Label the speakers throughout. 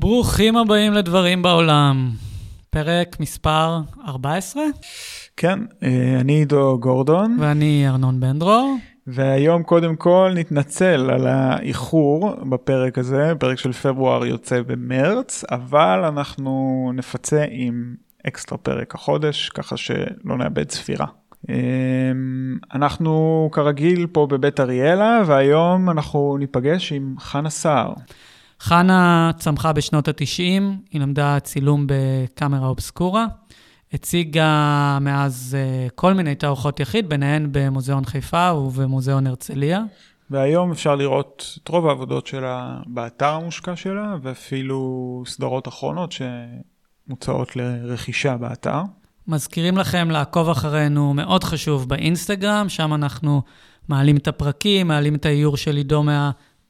Speaker 1: ברוכים הבאים לדברים בעולם. פרק מספר 14?
Speaker 2: כן, אה, אני עידו גורדון.
Speaker 1: ואני ארנון בן דרור.
Speaker 2: והיום קודם כל נתנצל על האיחור בפרק הזה, פרק של פברואר יוצא במרץ, אבל אנחנו נפצה עם אקסטרה פרק החודש, ככה שלא נאבד ספירה. אה, אנחנו כרגיל פה בבית אריאלה, והיום אנחנו ניפגש עם חנה סער.
Speaker 1: חנה צמחה בשנות ה-90, היא למדה צילום בקאמרה אובסקורה. הציגה מאז אה, כל מיני תערוכות יחיד, ביניהן במוזיאון חיפה ובמוזיאון הרצליה.
Speaker 2: והיום אפשר לראות את רוב העבודות שלה באתר המושקע שלה, ואפילו סדרות אחרונות שמוצעות לרכישה באתר.
Speaker 1: מזכירים לכם לעקוב אחרינו, מאוד חשוב, באינסטגרם, שם אנחנו מעלים את הפרקים, מעלים את האיור של עידו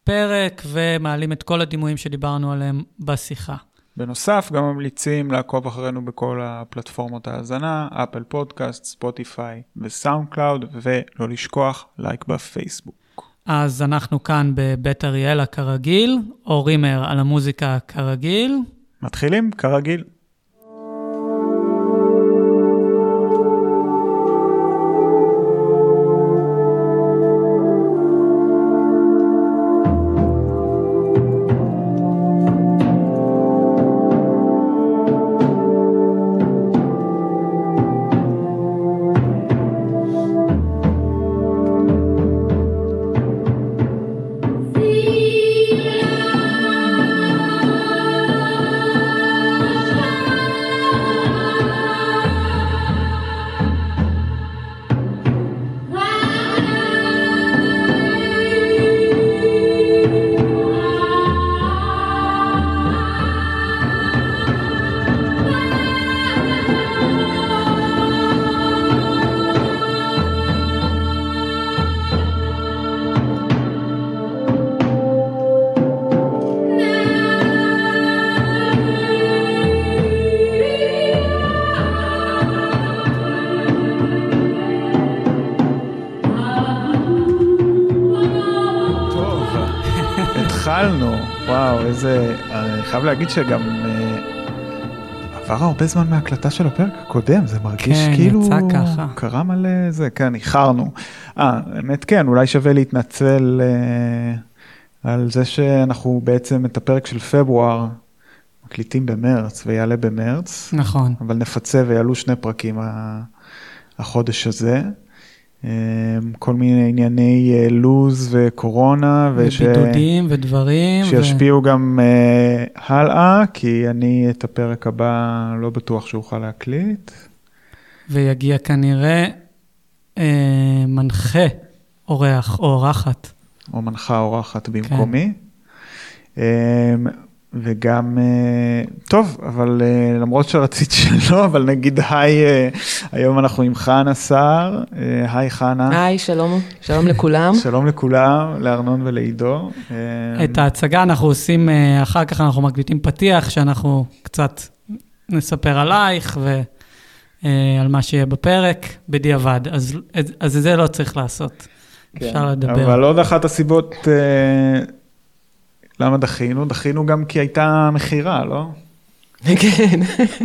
Speaker 1: מהפרק, ומעלים את כל הדימויים שדיברנו עליהם בשיחה.
Speaker 2: בנוסף, גם ממליצים לעקוב אחרינו בכל הפלטפורמות ההאזנה, אפל פודקאסט, ספוטיפיי וסאונד קלאוד, ולא לשכוח לייק בפייסבוק.
Speaker 1: אז אנחנו כאן בבית אריאלה כרגיל, אור רימר על המוזיקה כרגיל.
Speaker 2: מתחילים כרגיל. איזה... אני חייב להגיד שגם אה, עבר הרבה זמן מההקלטה של הפרק הקודם, זה מרגיש
Speaker 1: כן,
Speaker 2: כאילו...
Speaker 1: יצא ככה.
Speaker 2: קרה מלא זה, כן, איחרנו. אה, האמת כן, אולי שווה להתנצל אה, על זה שאנחנו בעצם את הפרק של פברואר מקליטים במרץ ויעלה במרץ,
Speaker 1: נכון.
Speaker 2: אבל נפצה ויעלו שני פרקים החודש הזה. אה, כל מיני ענייני אה, לוז וקורונה, וש...
Speaker 1: ובידודים ודברים. ו-
Speaker 2: שישפיעו גם uh, הלאה, כי אני את הפרק הבא לא בטוח שאוכל להקליט.
Speaker 1: ויגיע כנראה אה, מנחה, אורח או אורחת.
Speaker 2: או מנחה אורחת במקומי. Um, וגם, uh, טוב, אבל uh, למרות שרצית שלא, אבל נגיד היי, uh, היום אנחנו עם חנה סער, היי חנה,
Speaker 3: היי, שלום, שלום לכולם.
Speaker 2: שלום לכולם, לארנון ולעידו.
Speaker 1: את ההצגה אנחנו עושים, אה, אחר כך אנחנו מקליטים פתיח, שאנחנו קצת נספר עלייך ועל מה שיהיה בפרק, בדיעבד. אז, אז את זה לא צריך לעשות. אפשר לדבר.
Speaker 2: כן, אבל עוד אחת הסיבות, אה, למה דחינו? דחינו גם כי הייתה מכירה, לא?
Speaker 3: כן,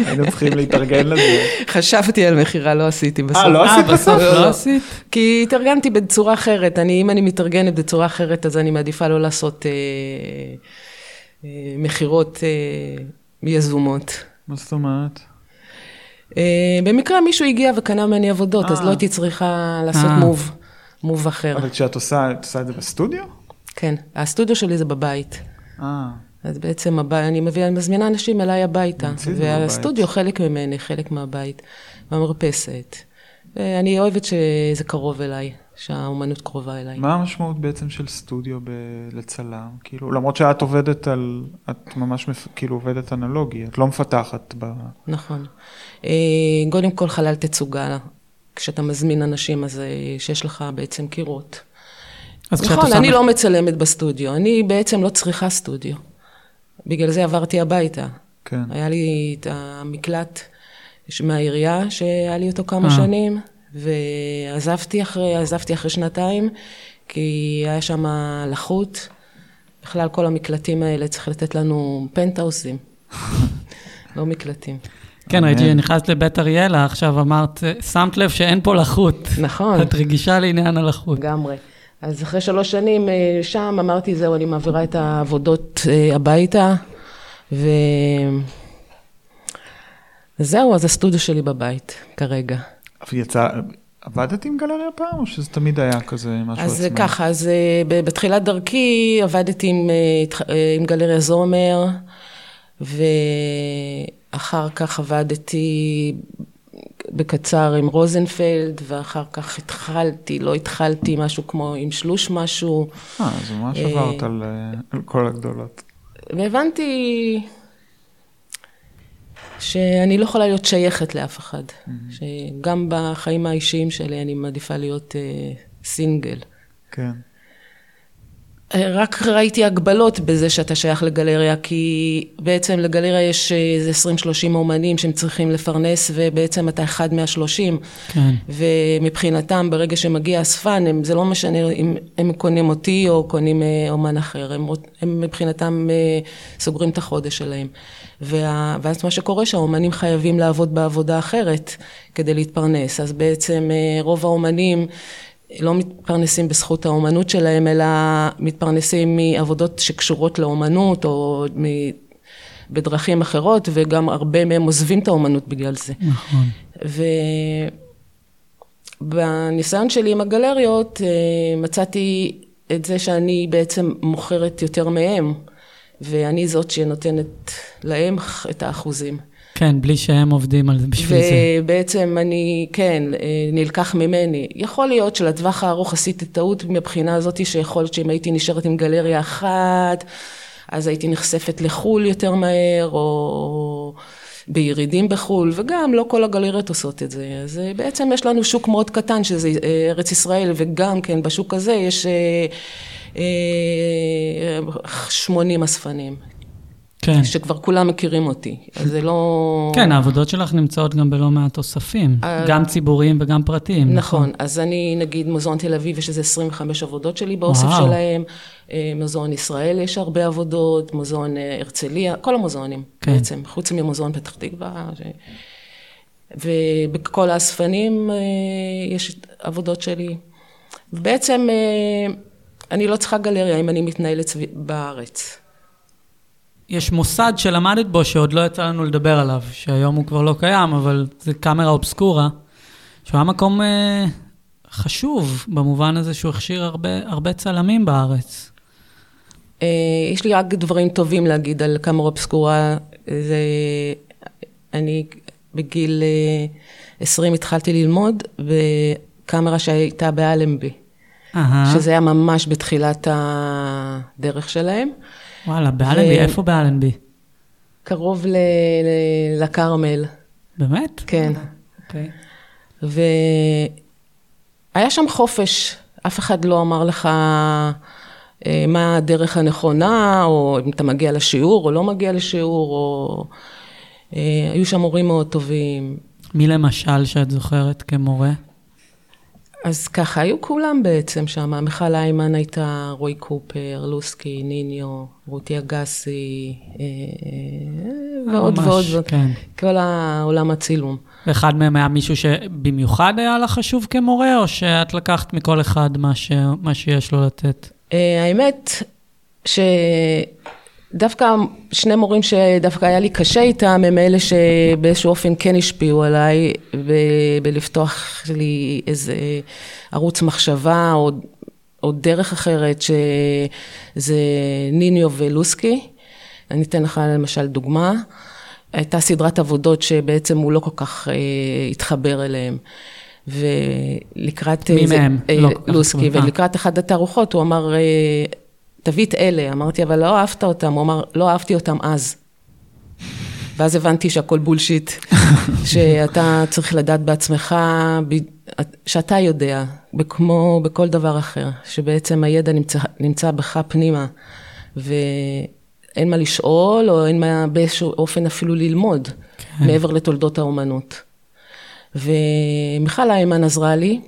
Speaker 2: היינו צריכים להתארגן לזה.
Speaker 3: חשבתי על מכירה, לא עשיתי בסוף.
Speaker 2: אה, לא
Speaker 1: אה,
Speaker 2: עשית
Speaker 1: בסוף
Speaker 2: בסוף?
Speaker 1: לא עשית?
Speaker 3: כי התארגנתי בצורה אחרת. אני, אם אני מתארגנת בצורה אחרת, אז אני מעדיפה לא לעשות אה, אה, מכירות אה, יזומות.
Speaker 2: מה זאת אומרת?
Speaker 3: אה, במקרה מישהו הגיע וקנה ממני עבודות, אז. לא הייתי צריכה לעשות
Speaker 1: אה.
Speaker 3: מוב, מוב אחר.
Speaker 2: אבל כשאת עושה, את עושה את זה בסטודיו?
Speaker 3: כן, הסטודיו שלי זה בבית.
Speaker 2: אה,
Speaker 3: אז בעצם הבית, אני מביאה, אני מזמינה אנשים אליי הביתה, והסטודיו חלק ממני, חלק מהבית, מהמרפסת. ואני אוהבת שזה קרוב אליי, שהאומנות קרובה אליי.
Speaker 2: מה המשמעות בעצם של סטודיו ב- לצלם? כאילו, למרות שאת עובדת על, את ממש מפ- כאילו עובדת אנלוגי, את לא מפתחת ב...
Speaker 3: נכון. אה, קודם כל חלל תצוגה, כשאתה מזמין אנשים, אז אה, שיש לך בעצם קירות.
Speaker 1: אז כשאת
Speaker 3: נכון,
Speaker 1: עושה
Speaker 3: אני לא מצלמת בסטודיו, אני בעצם לא צריכה סטודיו. בגלל זה עברתי הביתה.
Speaker 2: כן.
Speaker 3: היה לי את המקלט מהעירייה, שהיה לי אותו כמה
Speaker 1: אה.
Speaker 3: שנים, ועזבתי אחרי, עזבתי אחרי שנתיים, כי היה שם לחות, בכלל כל המקלטים האלה צריך לתת לנו פנטהאוסים, לא מקלטים.
Speaker 1: כן. ראיתי שנכנסת לבית אריאלה, עכשיו אמרת, שמת לב שאין פה לחות.
Speaker 3: נכון.
Speaker 1: את רגישה לעניין הלחות.
Speaker 3: לגמרי. אז אחרי שלוש שנים אה, שם אמרתי, זהו, אני מעבירה את העבודות אה, הביתה, ו... וזהו, אז הסטודיו שלי בבית כרגע.
Speaker 2: אבל יצא, עבדת עם גלריה פעם, או שזה תמיד היה כזה משהו
Speaker 3: אז
Speaker 2: עצמאי?
Speaker 3: ככה, אז אה, בתחילת דרכי עבדתי עם, עם גלריה זומר, ואחר כך עבדתי בקצר עם רוזנפלד, ואחר כך התחלתי, לא התחלתי, משהו כמו עם שלוש משהו,
Speaker 2: אה, אז ממש
Speaker 3: אה,
Speaker 2: עברת על אה, על כל הגדולות.
Speaker 3: והבנתי שאני לא יכולה להיות שייכת לאף אחד, שגם בחיים האישיים שלי אני מעדיפה להיות אה, סינגל.
Speaker 2: כן.
Speaker 3: רק ראיתי הגבלות בזה שאתה שייך לגלריה, כי בעצם לגלריה יש אה, איזה 20-30 אומנים שהם צריכים לפרנס, ובעצם אתה אחד מהשלושים.
Speaker 1: כן.
Speaker 3: ומבחינתם, ברגע שמגיע אספן, הם, זה לא משנה אם הם קונים אותי או קונים אה, אומן אחר, הם, הם מבחינתם אה, סוגרים את החודש שלהם. וה, ואז מה שקורה שהאומנים חייבים לעבוד בעבודה אחרת כדי להתפרנס, אז בעצם אה, רוב האומנים לא מתפרנסים בזכות האומנות שלהם, אלא מתפרנסים מעבודות שקשורות לאומנות או מ... בדרכים אחרות, וגם הרבה מהם עוזבים את האומנות בגלל זה.
Speaker 1: נכון.
Speaker 3: ובניסיון שלי עם הגלריות, אה, מצאתי את זה שאני בעצם מוכרת יותר מהם, ואני זאת שנותנת להם את האחוזים.
Speaker 1: כן, בלי שהם עובדים על זה בשביל זה.
Speaker 3: ובעצם אני, כן, אה, נלקח ממני. יכול להיות שלטווח הארוך עשיתי טעות מבחינה הזאת, שיכול להיות שאם הייתי נשארת עם גלריה אחת, אז הייתי נחשפת לחו"ל יותר מהר, או בירידים בחו"ל, וגם לא כל הגלריות עושות את זה. אז אה, בעצם יש לנו שוק מאוד קטן, שזה אה, ארץ ישראל, וגם כן בשוק הזה יש אה, אה, 80 אספנים,
Speaker 1: כן.
Speaker 3: שכבר כולם מכירים אותי. אז זה לא...
Speaker 1: כן, העבודות שלך נמצאות גם בלא מעט אוספים,
Speaker 3: אה,
Speaker 1: גם ציבוריים וגם פרטיים.
Speaker 3: נכון, אז אני נגיד מוזיאון תל אביב, יש איזה 25 עבודות שלי באוסף
Speaker 1: וואו.
Speaker 3: שלהם, אה, מוזיאון ישראל יש הרבה עבודות, מוזיאון אה, הרצליה, כל המוזיאונים
Speaker 1: כן.
Speaker 3: בעצם, חוץ ממוזיאון פתח תקווה. ש... ובכל האספנים יש עבודות שלי. ובעצם אה, אני לא צריכה גלריה אם אני מתנהלת בארץ.
Speaker 1: יש מוסד שלמדת בו שעוד לא יצא לנו לדבר עליו, שהיום הוא כבר לא קיים, אבל זה קאמרה אובסקורה, שהוא היה מקום אה, חשוב, במובן הזה שהוא הכשיר הרבה, הרבה צלמים בארץ.
Speaker 3: אה, יש לי רק דברים טובים להגיד על קאמרה אובסקורה. זה, אני בגיל אה, 20 התחלתי ללמוד בקאמרה שהייתה באלנבי, שזה היה ממש בתחילת הדרך שלהם.
Speaker 1: וואלה, באלנבי,
Speaker 3: ו-
Speaker 1: איפה באלנבי?
Speaker 3: קרוב לכרמל,
Speaker 1: באמת?
Speaker 3: כן.
Speaker 1: אוקיי.
Speaker 3: והיה שם חופש, אף אחד לא אמר לך אה, מה הדרך הנכונה, או אם אתה מגיע לשיעור או לא מגיע לשיעור, או... אה, היו שם מורים מאוד טובים.
Speaker 1: מי למשל שאת זוכרת כמורה?
Speaker 3: אז ככה, היו כולם בעצם שם, מיכל איימן הייתה, רועי קופר, לוסקי, ניניו, רותי אגסי, אה, ועוד
Speaker 1: ממש,
Speaker 3: ועוד.
Speaker 1: כן.
Speaker 3: כל העולם הצילום.
Speaker 1: ואחד מהם היה מישהו שבמיוחד היה לך חשוב כמורה, או שאת לקחת מכל אחד מה, ש... מה שיש לו לתת?
Speaker 3: אה, האמת שדווקא שני מורים שדווקא היה לי קשה איתם, הם אלה שבאיזשהו אופן כן השפיעו עליי, ב- בלפתוח לי איזה ערוץ מחשבה או, או דרך אחרת, שזה ניניו ולוסקי. אני אתן לך למשל דוגמה. הייתה סדרת עבודות שבעצם הוא לא כל כך אה, התחבר אליהם. ולקראת...
Speaker 1: מי
Speaker 3: אה, זה-
Speaker 1: מהם?
Speaker 3: אה,
Speaker 1: לא
Speaker 3: לוסקי,
Speaker 1: התחבר.
Speaker 3: ולקראת אחת התערוכות הוא אמר, אה, תביא את אלה. אמרתי, אבל לא אהבת אותם. הוא אמר, לא אהבתי אותם אז. ואז הבנתי שהכל בולשיט, שאתה צריך לדעת בעצמך, שאתה יודע, כמו בכל דבר אחר, שבעצם הידע נמצא, נמצא בך פנימה, ואין מה לשאול, או אין מה באיזשהו אופן אפילו ללמוד, כן. מעבר לתולדות האומנות. ומיכל איימן עזרה לי,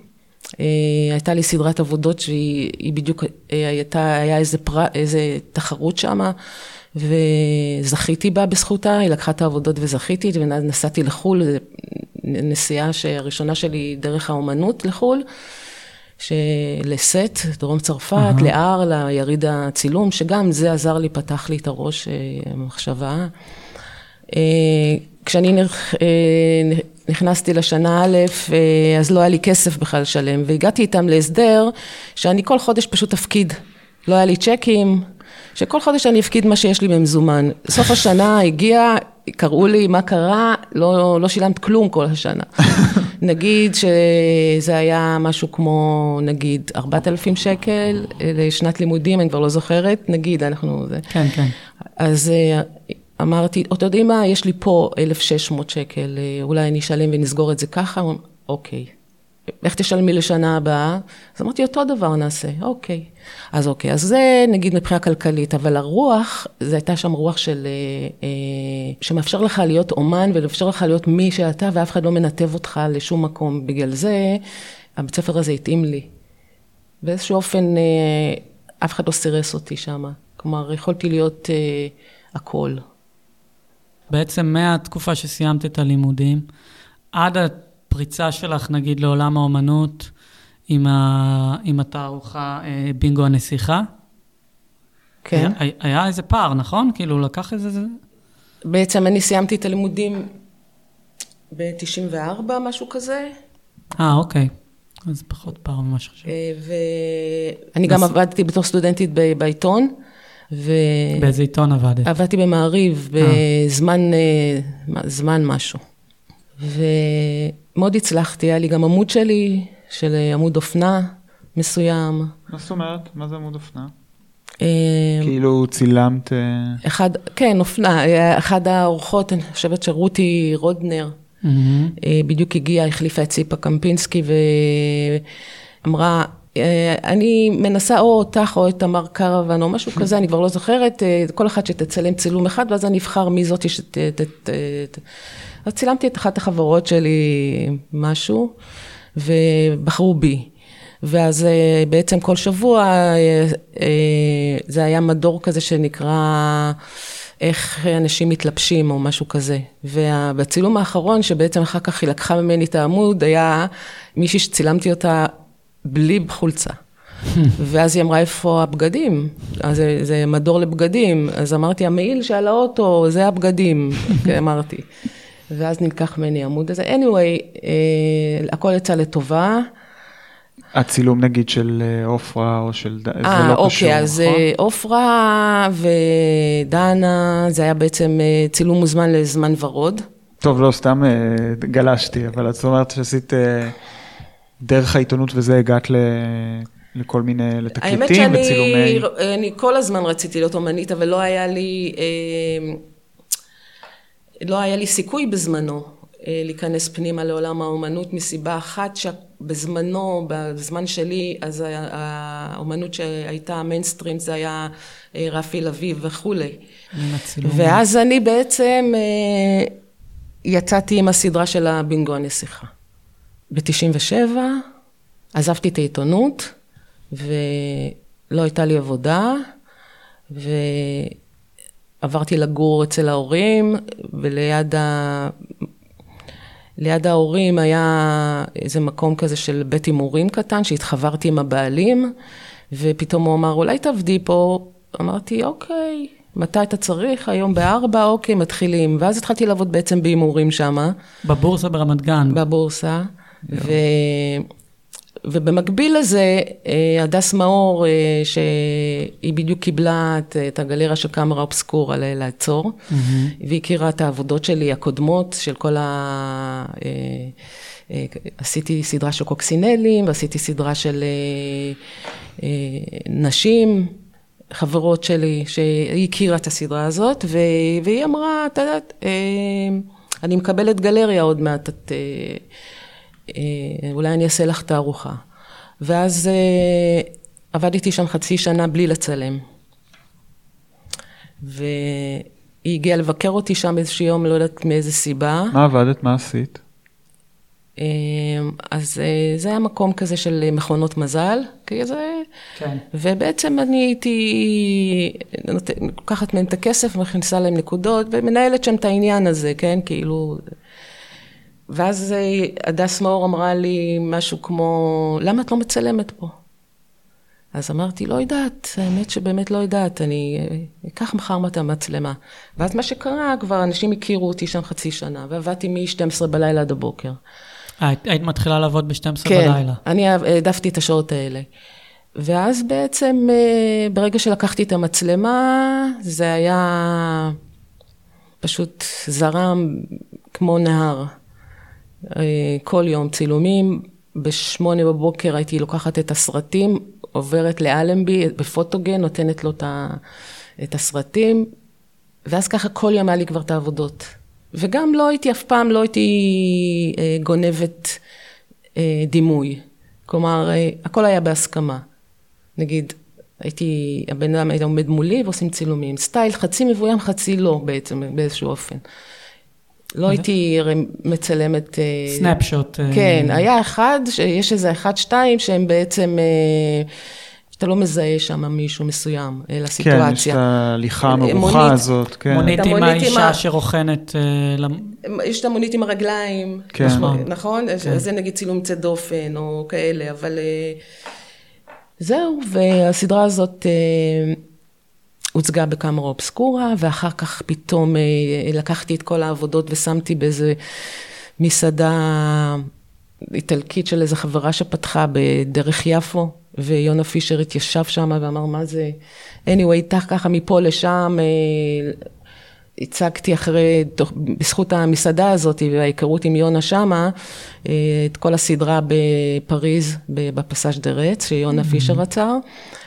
Speaker 3: הייתה לי סדרת עבודות שהיא היא בדיוק, אה, הייתה, היה איזה, פר, איזה תחרות שמה, וזכיתי בה בזכותה, היא לקחה את העבודות וזכיתי, ונסעתי לחו"ל, נסיעה הראשונה שלי דרך האומנות לחו"ל. לסט, דרום צרפת, uh-huh. להר, ליריד הצילום, שגם זה עזר לי, פתח לי את הראש, המחשבה. כשאני נכנסתי לשנה א', אה, אז לא היה לי כסף בכלל לשלם, והגעתי איתם להסדר שאני כל חודש פשוט אפקיד. לא היה לי צ'קים, שכל חודש אני אפקיד מה שיש לי במזומן. סוף השנה הגיע, קראו לי מה קרה, לא, לא שילמת כלום כל השנה. נגיד שזה היה משהו כמו, נגיד, 4,000 שקל לשנת לימודים, אני כבר לא זוכרת, נגיד, אנחנו...
Speaker 1: כן, כן.
Speaker 3: אז אה, אמרתי, אתם יודעים מה, יש לי פה 1,600 שקל, אה, אולי אני אשלם ונסגור את זה ככה? אוקיי. איך תשלמי לשנה הבאה? אז אמרתי, אותו דבר נעשה, אוקיי. אז אוקיי, אז זה נגיד מבחינה כלכלית, אבל הרוח, זו הייתה שם רוח של, אה, אה, שמאפשר לך להיות אומן ולאפשר לך להיות מי שאתה, ואף אחד לא מנתב אותך לשום מקום. בגלל זה, הבית ספר הזה התאים לי. באיזשהו אופן, אף אחד לא סירס אותי שם. כלומר, יכולתי להיות הכל.
Speaker 1: בעצם מהתקופה שסיימת את הלימודים, עד הפריצה שלך, נגיד, לעולם האומנות, עם, ה... עם התערוכה אה, בינגו הנסיכה.
Speaker 3: כן.
Speaker 1: היה, היה איזה פער, נכון? כאילו, לקח איזה...
Speaker 3: בעצם אני סיימתי את הלימודים ב-94, משהו כזה.
Speaker 1: אה, אוקיי. אז פחות פער ממה שחשבתי. אה,
Speaker 3: ואני גם עבדתי בתור סטודנטית בעיתון.
Speaker 1: ו... באיזה עיתון עבדת?
Speaker 3: עבדתי במעריב, אה. בזמן אה, זמן משהו. ומאוד הצלחתי, היה לי גם עמוד שלי, של אה, עמוד אופנה מסוים.
Speaker 2: מה זאת אומרת? מה זה עמוד אופנה? כאילו צילמת...
Speaker 3: אחד, כן, אופנה. אחת האורחות, אני חושבת שרותי רודנר, בדיוק הגיעה, החליפה את ציפה קמפינסקי ואמרה, אה, אני מנסה או אותך או את תמר קרוון או משהו כזה, אני כבר לא זוכרת, אה, כל אחת שתצלם צילום אחד, ואז אני אבחר מי זאתי שת... אז צילמתי את אחת החברות שלי משהו, ובחרו בי. ואז אה, בעצם כל שבוע זה היה מדור כזה שנקרא איך אנשים מתלבשים או משהו כזה. ובצילום האחרון, שבעצם אחר כך היא לקחה ממני את העמוד, היה מישהי שצילמתי אותה בלי חולצה. ואז היא אמרה, איפה הבגדים? אז זה, זה מדור לבגדים. אז אמרתי, המעיל שעל האוטו, זה הבגדים, אמרתי. ואז נלקח ממני העמוד הזה. anyway, אה, הכל יצא לטובה.
Speaker 2: הצילום נגיד של אה, עופרה או של דנה, זה
Speaker 3: לא אוקיי, קשור, נכון? אה, אוקיי, אז עופרה ודנה, זה היה בעצם אה, צילום מוזמן לזמן ורוד.
Speaker 2: טוב, לא, סתם גלשתי, אבל את אומרת שעשית... דרך העיתונות וזה הגעת ל... לכל מיני, לתקליטים וצילומי...
Speaker 3: האמת שאני אני כל הזמן רציתי להיות אומנית, אבל לא היה לי, אה, לא היה לי סיכוי בזמנו אה, להיכנס פנימה לעולם האומנות מסיבה אחת שבזמנו, בזמן שלי, אז האומנות שהייתה מיינסטרים זה היה אה, רפי לביא וכולי. ואז אני בעצם יצאתי עם הסדרה של הבינגו הנסיכה. ב-97 עזבתי את העיתונות ולא הייתה לי עבודה ועברתי לגור אצל ההורים וליד ה... ליד ההורים היה איזה מקום כזה של בית הימורים קטן שהתחברתי עם הבעלים ופתאום הוא אמר אולי תעבדי פה, אמרתי אוקיי, מתי אתה צריך? היום בארבע, אוקיי, מתחילים. ואז התחלתי לעבוד בעצם בהימורים שמה.
Speaker 1: בבורסה ברמת גן.
Speaker 3: בבורסה. ו... ובמקביל לזה, אה, הדס מאור, אה, שהיא בדיוק קיבלה את, את הגלריה של קאמרה אובסקורה לעצור, mm-hmm. והיא הכירה את העבודות שלי הקודמות, של כל ה... אה, עשיתי סדרה של קוקסינלים, ועשיתי סדרה של נשים, חברות שלי, שהיא הכירה את הסדרה הזאת, והיא אמרה, את יודעת, אני מקבלת גלריה עוד מעט, את... אה, אולי אני אעשה לך תערוכה. ואז אה, עבדתי שם חצי שנה בלי לצלם. והיא הגיעה לבקר אותי שם איזשהו יום, לא יודעת מאיזה סיבה.
Speaker 2: מה עבדת? מה עשית?
Speaker 3: אז אה, זה היה מקום כזה של מכונות מזל, כזה,
Speaker 1: כן.
Speaker 3: ובעצם אני הייתי לוקחת מהם את הכסף, מכניסה להם נקודות, ומנהלת שם את העניין הזה, כן, כאילו... ואז אה, הדס מאור אמרה לי משהו כמו, למה את לא מצלמת פה? אז אמרתי, לא יודעת, האמת שבאמת לא יודעת, אני אה, אקח מחר את המצלמה. ואז מה שקרה, כבר אנשים הכירו אותי שם חצי שנה, ועבדתי מ-12 בלילה עד הבוקר.
Speaker 1: אה, היית- מתחילה לעבוד ב-12
Speaker 3: כן,
Speaker 1: בלילה.
Speaker 3: אני העדפתי את השעות האלה. ואז בעצם, אה, ברגע שלקחתי את המצלמה, זה היה פשוט זרם כמו נהר. כל יום צילומים, בשמונה בבוקר הייתי לוקחת את הסרטים, עוברת לאלנבי בפוטוגן, נותנת לו את הסרטים, ואז ככה כל יום היה לי כבר את העבודות. וגם לא הייתי, אף פעם לא הייתי אה, גונבת אה, דימוי. כלומר, אה, הכל היה בהסכמה. נגיד, הייתי, הבן אדם היה עומד מולי ועושים צילומים. סטייל חצי מבוים, חצי לא בעצם, באיזשהו אופן. לא הייתי הרי מצלמת... אה,
Speaker 1: סנאפשוט. אה,
Speaker 3: כן, היה אחד, יש איזה אחד, שתיים, שהם בעצם, אה, שאתה לא מזהה שם מישהו מסוים אה,
Speaker 2: כן, יש את
Speaker 3: לסיטואציה.
Speaker 2: ההליכה המרוחה הזאת, כן.
Speaker 1: מונית עם האישה שרוכנת... אה,
Speaker 3: יש את המונית עם הרגליים,
Speaker 2: כן.
Speaker 3: נכון? נכון?
Speaker 1: כן.
Speaker 3: זה נגיד צילום יוצא דופן או כאלה, אבל אה, זהו, והסדרה הזאת אה, הוצגה בקאמרה אובסקורה, ואחר כך פתאום אה, לקחתי את כל העבודות ושמתי באיזה מסעדה איטלקית של איזו חברה שפתחה בדרך יפו, ויונה פישר התיישב שם ואמר, מה זה? anyway, איתך ככה מפה לשם, אה, הצגתי אחרי, בזכות המסעדה הזאת וההיכרות עם יונה שמה, אה, את כל הסדרה בפריז, בפסאז' דה רץ, שיונה פישר עצר,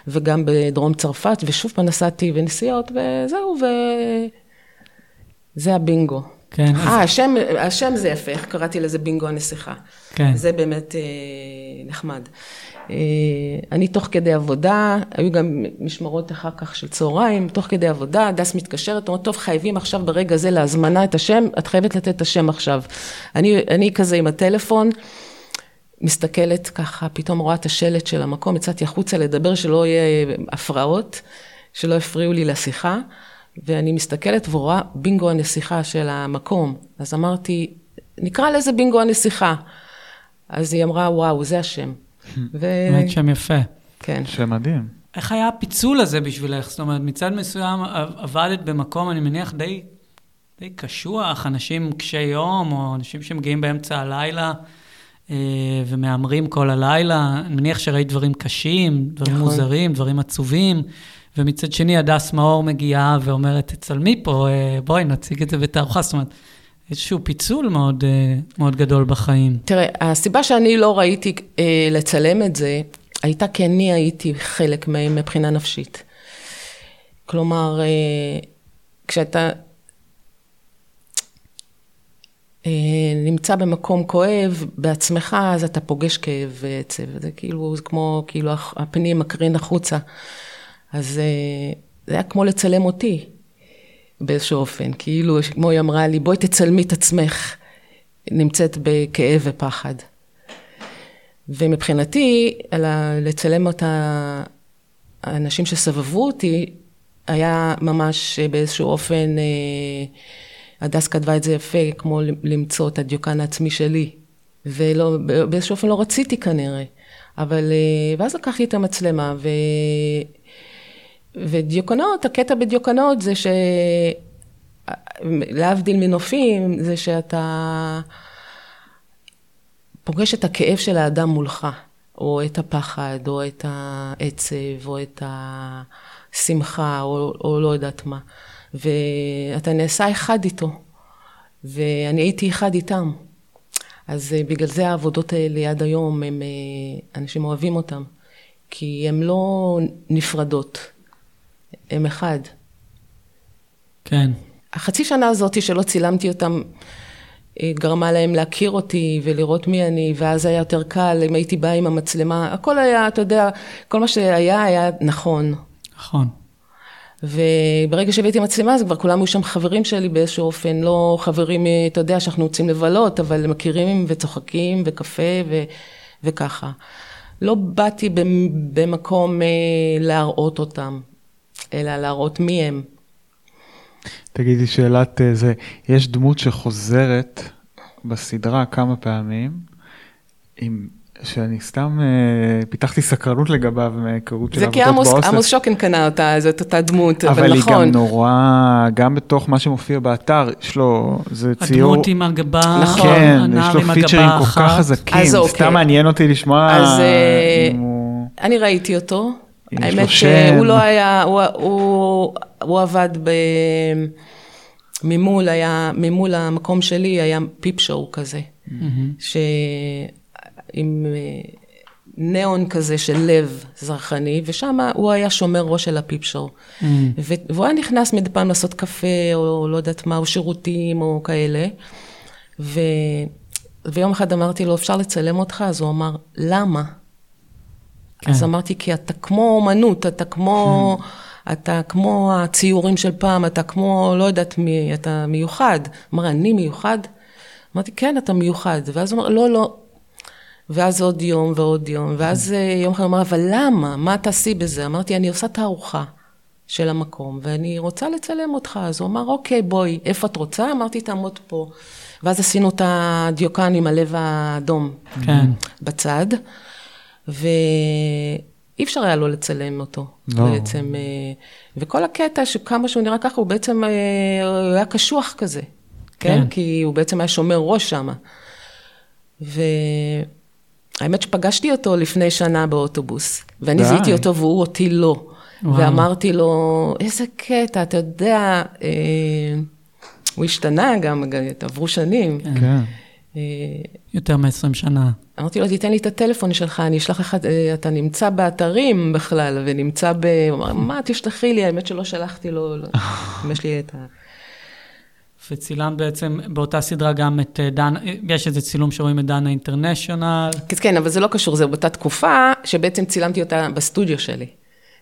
Speaker 3: וגם בדרום צרפת, ושוב פעם נסעתי בנסיעות, וזהו, וזה הבינגו.
Speaker 1: כן, אז-
Speaker 3: אה, השם, השם זה יפה, איך קראתי לזה בינגו הנסיכה.
Speaker 1: כן.
Speaker 3: זה באמת אה, נחמד. אה, אני תוך כדי עבודה, היו גם משמרות אחר כך של צהריים, תוך כדי עבודה, הדס מתקשרת, אומרת, טוב, חייבים עכשיו ברגע זה להזמנה את השם, את חייבת לתת את השם עכשיו. אני, אני כזה עם הטלפון, מסתכלת ככה, פתאום רואה את השלט של המקום, יצאתי החוצה לדבר, שלא יהיה הפרעות, שלא יפריעו לי לשיחה, ואני מסתכלת ורואה בינגו הנסיכה של המקום. אז אמרתי, נקרא לזה בינגו הנסיכה. אז היא אמרה, וואו, זה השם. ו...
Speaker 1: באמת שם יפה.
Speaker 3: כן.
Speaker 2: שם מדהים.
Speaker 1: איך היה הפיצול הזה בשבילך? זאת אומרת, מצד מסוים עבדת במקום, אני מניח, די, די קשוח, אנשים קשי יום, או אנשים שמגיעים באמצע הלילה אה, ומהמרים כל הלילה. אני מניח שראית דברים קשים, דברים
Speaker 3: נכון.
Speaker 1: מוזרים, דברים עצובים. ומצד שני, הדס מאור מגיעה ואומרת, תצלמי פה, אה, בואי נציג את זה בתערוכה. זאת אומרת, איזשהו פיצול מאוד, אה, מאוד גדול בחיים.
Speaker 3: תראה, הסיבה שאני לא ראיתי אה, לצלם את זה, הייתה כי אני הייתי חלק מהם מבחינה נפשית. כלומר, אה, כשאתה אה, נמצא במקום כואב בעצמך, אז אתה פוגש כאב ועצב. זה כאילו, זה כמו, כאילו הפנים מקרין החוצה. אז אה, זה היה כמו לצלם אותי באיזשהו אופן. כאילו, כמו היא אמרה לי, בואי תצלמי את עצמך. נמצאת בכאב ופחד. ומבחינתי, על ה- לצלם את האנשים שסבבו אותי, היה ממש באיזשהו אופן, אה, הדס כתבה את זה יפה, כמו למצוא את הדיוקן העצמי שלי. ולא, באיזשהו אופן לא רציתי כנראה. אבל, אה, ואז לקחתי את המצלמה, ו... ודיוקנות, הקטע בדיוקנות זה ש... להבדיל מנופים, זה שאתה פוגש את הכאב של האדם מולך, או את הפחד, או את העצב, או את השמחה, או, או לא יודעת מה. ואתה נעשה אחד איתו, ואני הייתי אחד איתם. אז אה, בגלל זה העבודות האלה עד היום, הם, אה, אנשים אוהבים אותם, כי הן לא נפרדות, הם אחד.
Speaker 1: כן.
Speaker 3: החצי שנה הזאת שלא צילמתי אותם, אה, גרמה להם להכיר אותי ולראות מי אני, ואז היה יותר קל, אם הייתי באה עם המצלמה, הכל היה, אתה יודע, כל מה שהיה היה נכון.
Speaker 1: נכון.
Speaker 3: וברגע שהבאתי מצלמה, אז כבר כולם היו שם חברים שלי באיזשהו אופן, לא חברים, אה, אתה יודע, שאנחנו יוצאים לבלות, אבל מכירים וצוחקים וקפה ו, וככה. לא באתי במקום אה, להראות אותם, אלא להראות מי הם.
Speaker 2: תגידי שאלת אה, זה, יש דמות שחוזרת בסדרה כמה פעמים, עם שאני סתם uh, פיתחתי סקרנות לגביו מהיכרות של
Speaker 3: עבודות באוסף. זה כי עמוס שוקן קנה אותה, זאת אותה דמות, אבל,
Speaker 2: אבל
Speaker 3: נכון.
Speaker 2: אבל היא גם נורא, גם בתוך מה שמופיע באתר, יש לו, זה ציור...
Speaker 1: הדמות עם הגבה,
Speaker 2: נכון. כן, יש לו פיצ'רים כל כך חזקים, סתם אוקיי. מעניין אותי לשמוע
Speaker 3: אז, אם הוא... אני ראיתי אותו, האמת שהוא לא היה, הוא, הוא, הוא עבד ב... ממול היה, ממול המקום שלי היה פיפ שואו כזה, mm-hmm. ש... עם אה, ניאון כזה של לב זרחני, ושם הוא היה שומר ראש של הפיפ שואו. Mm. והוא היה נכנס מדי פעם לעשות קפה, או לא יודעת מה, או שירותים, או כאלה. ו... ויום אחד אמרתי לו, אפשר לצלם אותך? אז הוא אמר, למה? כן. אז אמרתי, כי אתה כמו אומנות, אתה כמו, mm. אתה כמו הציורים של פעם, אתה כמו, לא יודעת מי, אתה מיוחד. אמר, אני מיוחד? אמרתי, כן, אתה מיוחד. ואז הוא אמר, לא, לא, ואז עוד יום ועוד יום, ואז אה, יום אחד הוא אמר, אבל למה? מה תעשי בזה? אמרתי, אני עושה תערוכה של המקום, ואני רוצה לצלם אותך. אז הוא אמר, אוקיי, בואי, איפה את רוצה? אמרתי, תעמוד פה. ואז עשינו את הדיוקן עם הלב האדום כן. בצד, ואי אפשר היה לו לצלם אותו. לא. בעצם, אה, וכל הקטע, שכמה שהוא נראה ככה, הוא בעצם אה, היה קשוח כזה, כן? כן? כי הוא בעצם היה שומר ראש שם. ו... האמת שפגשתי אותו לפני שנה באוטובוס, ואני זיהיתי אותו והוא אותי לא. וואו. ואמרתי לו, איזה קטע, אתה יודע, אה, הוא השתנה גם, עברו שנים.
Speaker 1: כן. אה, יותר מ-20 שנה.
Speaker 3: אמרתי לו, תיתן לי את הטלפון שלך, אני אשלח לך, אה, אתה נמצא באתרים בכלל, ונמצא ב... הוא אמר, מה, תשלחי לי, האמת שלא שלחתי לו, לא. אם יש לי את ה...
Speaker 1: וצילמת בעצם באותה סדרה גם את אה, דן, יש איזה צילום שרואים את דנה אינטרנשיונל.
Speaker 3: כן, כן, אבל זה לא קשור, זה באותה תקופה שבעצם צילמתי אותה בסטודיו שלי,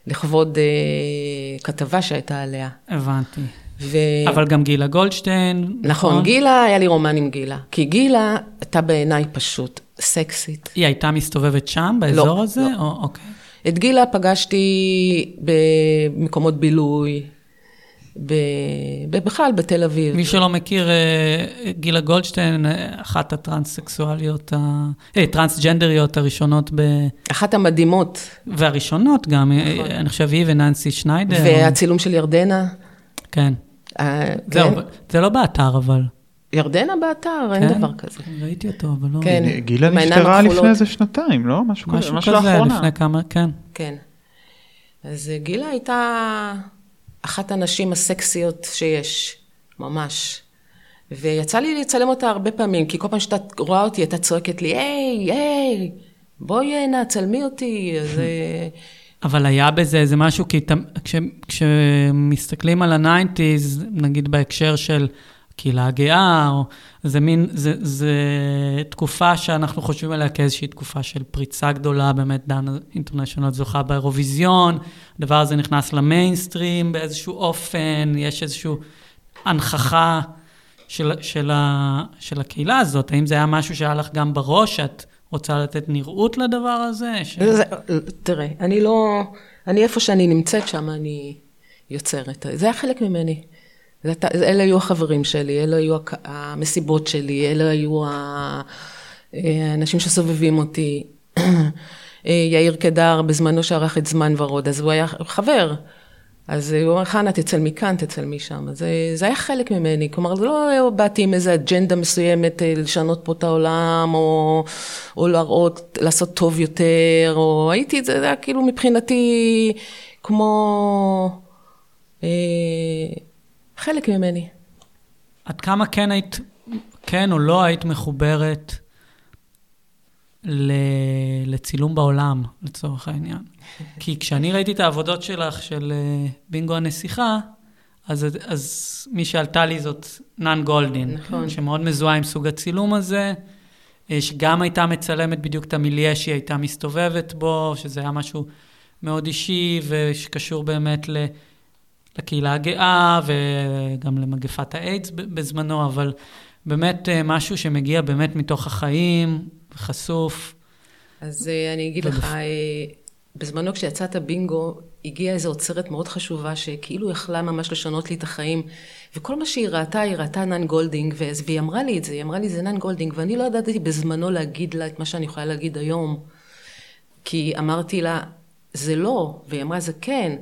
Speaker 3: לכבוד אה, כתבה שהייתה עליה.
Speaker 1: הבנתי. ו... אבל גם גילה גולדשטיין.
Speaker 3: נכון, נכון, גילה, היה לי רומן עם גילה. כי גילה הייתה בעיניי פשוט סקסית.
Speaker 1: היא הייתה מסתובבת שם, באזור לא, הזה? לא. או, אוקיי.
Speaker 3: את גילה פגשתי במקומות בילוי, בכלל בתל אביב.
Speaker 1: מי שלא מכיר, אה, גילה גולדשטיין, אה, אחת הטרנס-סקסואליות, אה, טרנסג'נדריות הראשונות ב...
Speaker 3: אחת המדהימות.
Speaker 1: והראשונות גם, נכון. אני חושב היא וננסי שניידר.
Speaker 3: והצילום של ירדנה.
Speaker 1: כן. זהו, כן. זה לא באתר אבל.
Speaker 3: ירדנה באתר, אין כן? דבר כזה.
Speaker 1: ראיתי אותו, אבל לא...
Speaker 2: כן. גילה נפטרה לפני איזה שנתיים, לא? משהו כזה,
Speaker 1: משהו כזה, לפני כמה, כן.
Speaker 3: כן. אז גילה הייתה... אחת הנשים הסקסיות שיש, ממש. ויצא לי לצלם אותה הרבה פעמים, כי כל פעם שאתה רואה אותי, אתה צועקת לי, היי, היי, בואי הנה, צלמי אותי. אז...
Speaker 1: אבל היה בזה איזה משהו, כי כש, כשמסתכלים על ה nineties, נגיד בהקשר של הקהילה הגאה, או זה מין, זה, זה תקופה שאנחנו חושבים עליה כאיזושהי תקופה של פריצה גדולה, באמת דן אינטרנשיונל זוכה באירוויזיון, הדבר הזה נכנס למיינסטרים באיזשהו אופן, יש איזושהי הנכחה של, של, ה, של הקהילה הזאת, האם זה היה משהו שהיה לך גם בראש, שאת רוצה לתת נראות לדבר הזה? ש...
Speaker 3: זה, תראה, אני לא, אני איפה שאני נמצאת שם, אני יוצרת, זה היה חלק ממני. אלה היו החברים שלי, אלה היו המסיבות שלי, אלה היו האנשים שסובבים אותי. יאיר קדר, בזמנו שערך את זמן ורוד, אז הוא היה חבר. אז הוא אמר, חנה, תצל מכאן, תצל משם. זה, זה היה חלק ממני. כלומר, לא באתי עם איזו אג'נדה מסוימת אה, לשנות פה את העולם, או, או להראות, לעשות טוב יותר, או הייתי, זה היה כאילו מבחינתי כמו... אה, חלק ממני.
Speaker 1: עד כמה כן היית, כן או לא היית מחוברת לצילום בעולם, לצורך העניין? כי כשאני ראיתי את העבודות שלך, של אה, בינגו הנסיכה, אז, אז מי שעלתה לי זאת נאן גולדין, נכון. שמאוד מזוהה עם סוג הצילום הזה, אה, שגם הייתה מצלמת בדיוק את המיליה שהיא הייתה מסתובבת בו, שזה היה משהו מאוד אישי ושקשור באמת ל... לקהילה הגאה וגם למגפת האיידס בזמנו, אבל באמת אה, משהו שמגיע באמת מתוך החיים, חשוף.
Speaker 3: אז אה, אני אגיד לך, אה, בזמנו כשיצאת בינגו, הגיעה איזו עוצרת מאוד חשובה, שכאילו יכלה ממש לשנות לי את החיים. וכל מה שהיא ראתה, היא ראתה נאן גולדינג, והיא אמרה לי את זה, היא אמרה לי זה נאן גולדינג, ואני לא ידעתי בזמנו להגיד לה את מה שאני יכולה להגיד היום. כי אמרתי לה, זה לא, והיא אמרה, זה כן.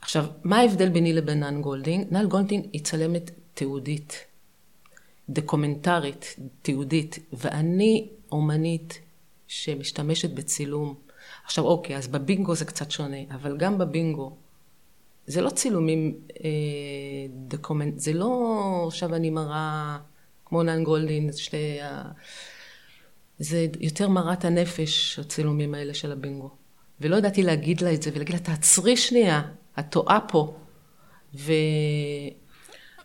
Speaker 3: עכשיו, מה ההבדל ביני לבין נאן גולדינג? נאן גולדינג היא צלמת תיעודית, דוקומנטרית, תיעודית, ואני אומנית שמשתמשת בצילום. עכשיו, אוקיי, אז בבינגו זה קצת שונה, אבל גם בבינגו, זה לא צילומים אה, דוקומנט, זה לא עכשיו אני מראה כמו נאן גולדין, שתי ה... זה יותר מרת הנפש, הצילומים האלה של הבינגו. ולא ידעתי להגיד לה את זה, ולהגיד לה, תעצרי שנייה, את טועה פה. ו...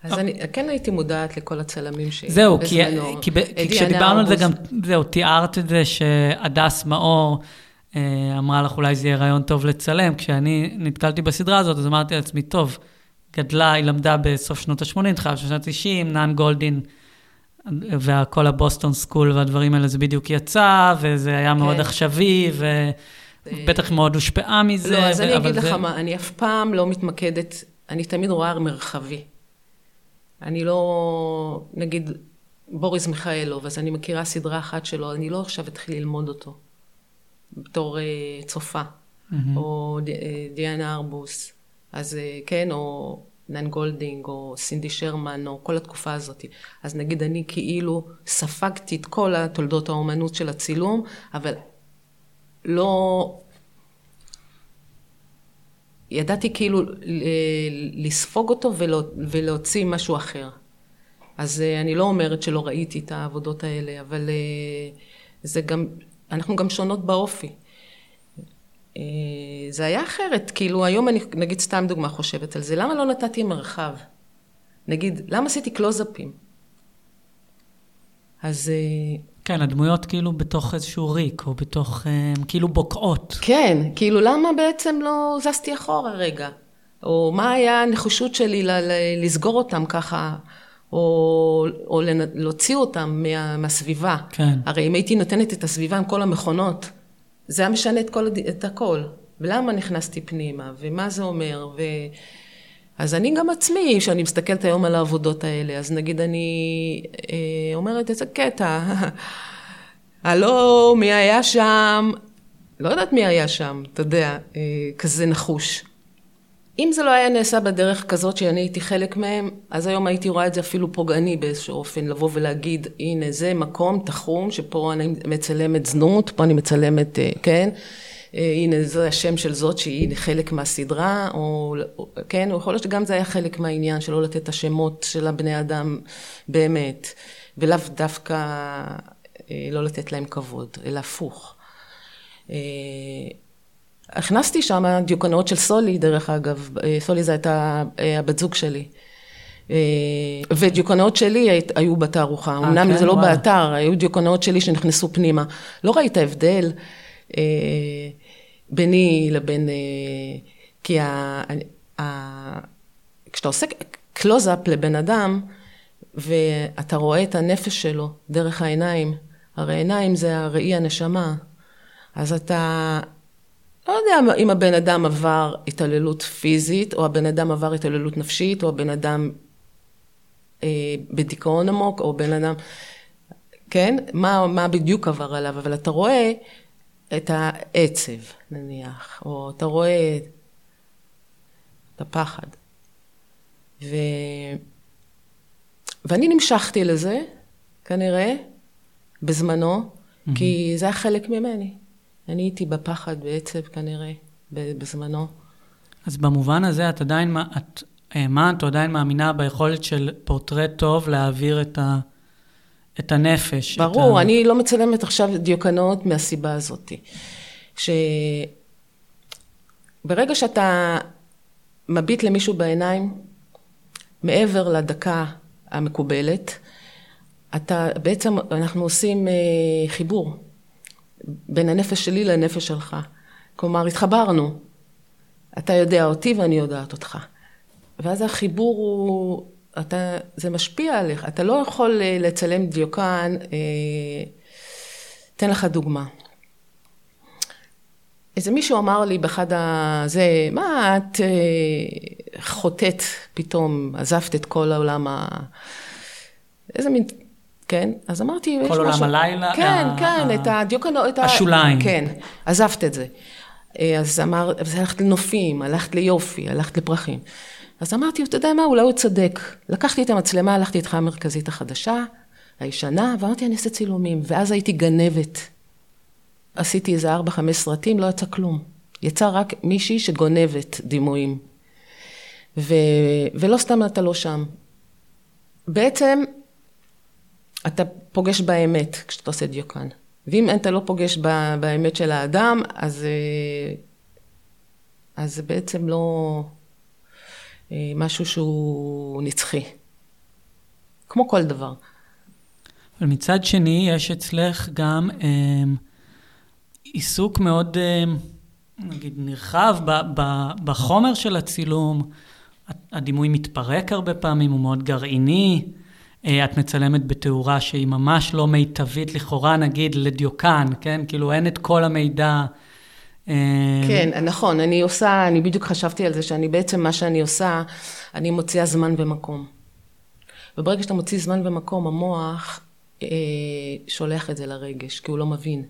Speaker 3: אז אני כן הייתי מודעת לכל הצלמים
Speaker 1: ש... זהו, כי, כי, כי כשדיברנו על זה גם, זהו, תיארת את זה שהדס מאור אה, אמרה לך, אולי זה יהיה רעיון טוב לצלם. כשאני נתקלתי בסדרה הזאת, אז אמרתי לעצמי, טוב, גדלה, היא למדה בסוף שנות ה-80, תחילת שנות ה-90, נאן גולדין וכל הבוסטון סקול והדברים האלה, זה בדיוק יצא, וזה היה מאוד כן. עכשווי, ובטח מאוד הושפעה מזה.
Speaker 3: לא, אז אני אגיד לך מה, אני אף פעם לא מתמקדת, אני תמיד רואה מרחבי. אני לא, נגיד, בוריס מיכאלוב, אז אני מכירה סדרה אחת שלו, אני לא עכשיו אתחיל ללמוד אותו, בתור uh, צופה, mm-hmm. או ד, uh, דיאנה ארבוס, אז uh, כן, או נאן גולדין, או סינדי שרמן, או כל התקופה הזאת. אז נגיד אני כאילו ספגתי את כל התולדות האומנות של הצילום, אבל לא... ידעתי כאילו לספוג אותו ולהוציא משהו אחר. אז אה, אני לא אומרת שלא ראיתי את העבודות האלה, אבל אה, זה גם, אנחנו גם שונות באופי. אה, זה היה אחרת, כאילו היום אני, נגיד סתם דוגמה חושבת על זה, למה לא נתתי מרחב? נגיד, למה עשיתי קלוזאפים? אז...
Speaker 1: כן, הדמויות כאילו בתוך איזשהו ריק, או בתוך, אה, כאילו בוקעות.
Speaker 3: כן, כאילו למה בעצם לא זזתי אחורה רגע? או מה היה הנחישות שלי ל- ל- לסגור אותם ככה, או, או להוציא אותם מה, מהסביבה.
Speaker 1: כן.
Speaker 3: הרי אם הייתי נותנת את הסביבה עם כל המכונות, זה היה משנה את, כל, את הכל. ולמה נכנסתי פנימה, ומה זה אומר, ו... אז אני גם עצמי, כשאני מסתכלת היום על העבודות האלה, אז נגיד אני אה, אומרת איזה קטע, הלו, מי היה שם? לא יודעת מי היה שם, אתה יודע, אה, כזה נחוש. אם זה לא היה נעשה בדרך כזאת שאני הייתי חלק מהם, אז היום הייתי רואה את זה אפילו פוגעני באיזשהו אופן, לבוא ולהגיד, הנה זה מקום תחום שפה אני מצלמת זנות, פה אני מצלמת, אה, כן, הנה זה השם של זאת שהיא חלק מהסדרה, או כן, או יכול להיות שגם זה היה חלק מהעניין, שלא לתת את השמות של הבני אדם באמת, ולאו דווקא אה, לא לתת להם כבוד, אלא הפוך. הכנסתי שם דיוקנאות של סולי, דרך אגב, אה, סולי זו הייתה אה, הבת זוג שלי. אה, ודיוקנאות שלי היו בתערוכה, אמנם כן? זה לא וואו. באתר, היו דיוקנאות שלי שנכנסו פנימה. לא ראית הבדל ביני לבין... כי ה, ה, כשאתה עושה קלוזאפ לבן אדם, ואתה רואה את הנפש שלו דרך העיניים, הרי עיניים זה הראי הנשמה, אז אתה לא יודע אם הבן אדם עבר התעללות פיזית, או הבן אדם עבר התעללות נפשית, או הבן אדם אה, בדיכאון עמוק, או בן אדם, כן? מה, מה בדיוק עבר עליו, אבל אתה רואה את העצב, נניח, או אתה רואה את הפחד. ו... ואני נמשכתי לזה, כנראה, בזמנו, mm-hmm. כי זה היה חלק ממני. אני הייתי בפחד בעצב כנראה, בזמנו.
Speaker 1: אז במובן הזה את עדיין, את האמנת או עדיין מאמינה ביכולת של פורטרט טוב להעביר את, ה, את הנפש.
Speaker 3: ברור,
Speaker 1: את ה...
Speaker 3: אני לא מצלמת עכשיו דיוקנאות מהסיבה הזאת. שברגע שאתה מביט למישהו בעיניים, מעבר לדקה המקובלת, אתה בעצם, אנחנו עושים אה, חיבור. בין הנפש שלי לנפש שלך. כלומר, התחברנו. אתה יודע אותי ואני יודעת אותך. ואז החיבור הוא, אתה, זה משפיע עליך, אתה לא יכול אה, לצלם דיוקן, אה, אתן לך דוגמה. איזה מישהו אמר לי באחד הזה, מה את אה, חוטאת פתאום, עזבת את כל העולם ה... איזה מין, כן? אז אמרתי,
Speaker 1: משהו... כל עולם הלילה?
Speaker 3: כן, ה... כן, ה... את הדיוקן, את
Speaker 1: השוליים.
Speaker 3: כן, עזבת את זה. אז אמר, אז הלכת לנופים, הלכת ליופי, הלכת לפרחים. אז אמרתי, אתה יודע מה, אולי הוא צודק. לקחתי את המצלמה, הלכתי איתך המרכזית החדשה, הישנה, ואמרתי, אני אעשה צילומים. ואז הייתי גנבת. עשיתי איזה ארבע, חמש סרטים, לא יצא כלום. יצא רק מישהי שגונבת דימויים. ו... ולא סתם אתה לא שם. בעצם, אתה פוגש באמת כשאתה עושה דיוקן. ואם אתה לא פוגש באמת של האדם, אז, אה, אז בעצם לא משהו שהוא נצחי. כמו כל דבר.
Speaker 1: אבל מצד שני, יש אצלך גם אה, עיסוק מאוד, אה, נגיד, נרחב ב, ב, בחומר של הצילום. הדימוי מתפרק הרבה פעמים, הוא מאוד גרעיני. אה, את מצלמת בתאורה שהיא ממש לא מיטבית לכאורה, נגיד, לדיוקן, כן? כאילו אין את כל המידע.
Speaker 3: אה, כן, נכון, אני עושה, אני בדיוק חשבתי על זה, שאני בעצם, מה שאני עושה, אני מוציאה זמן ומקום. וברגע שאתה מוציא זמן ומקום, המוח אה, שולח את זה לרגש, כי הוא לא מבין.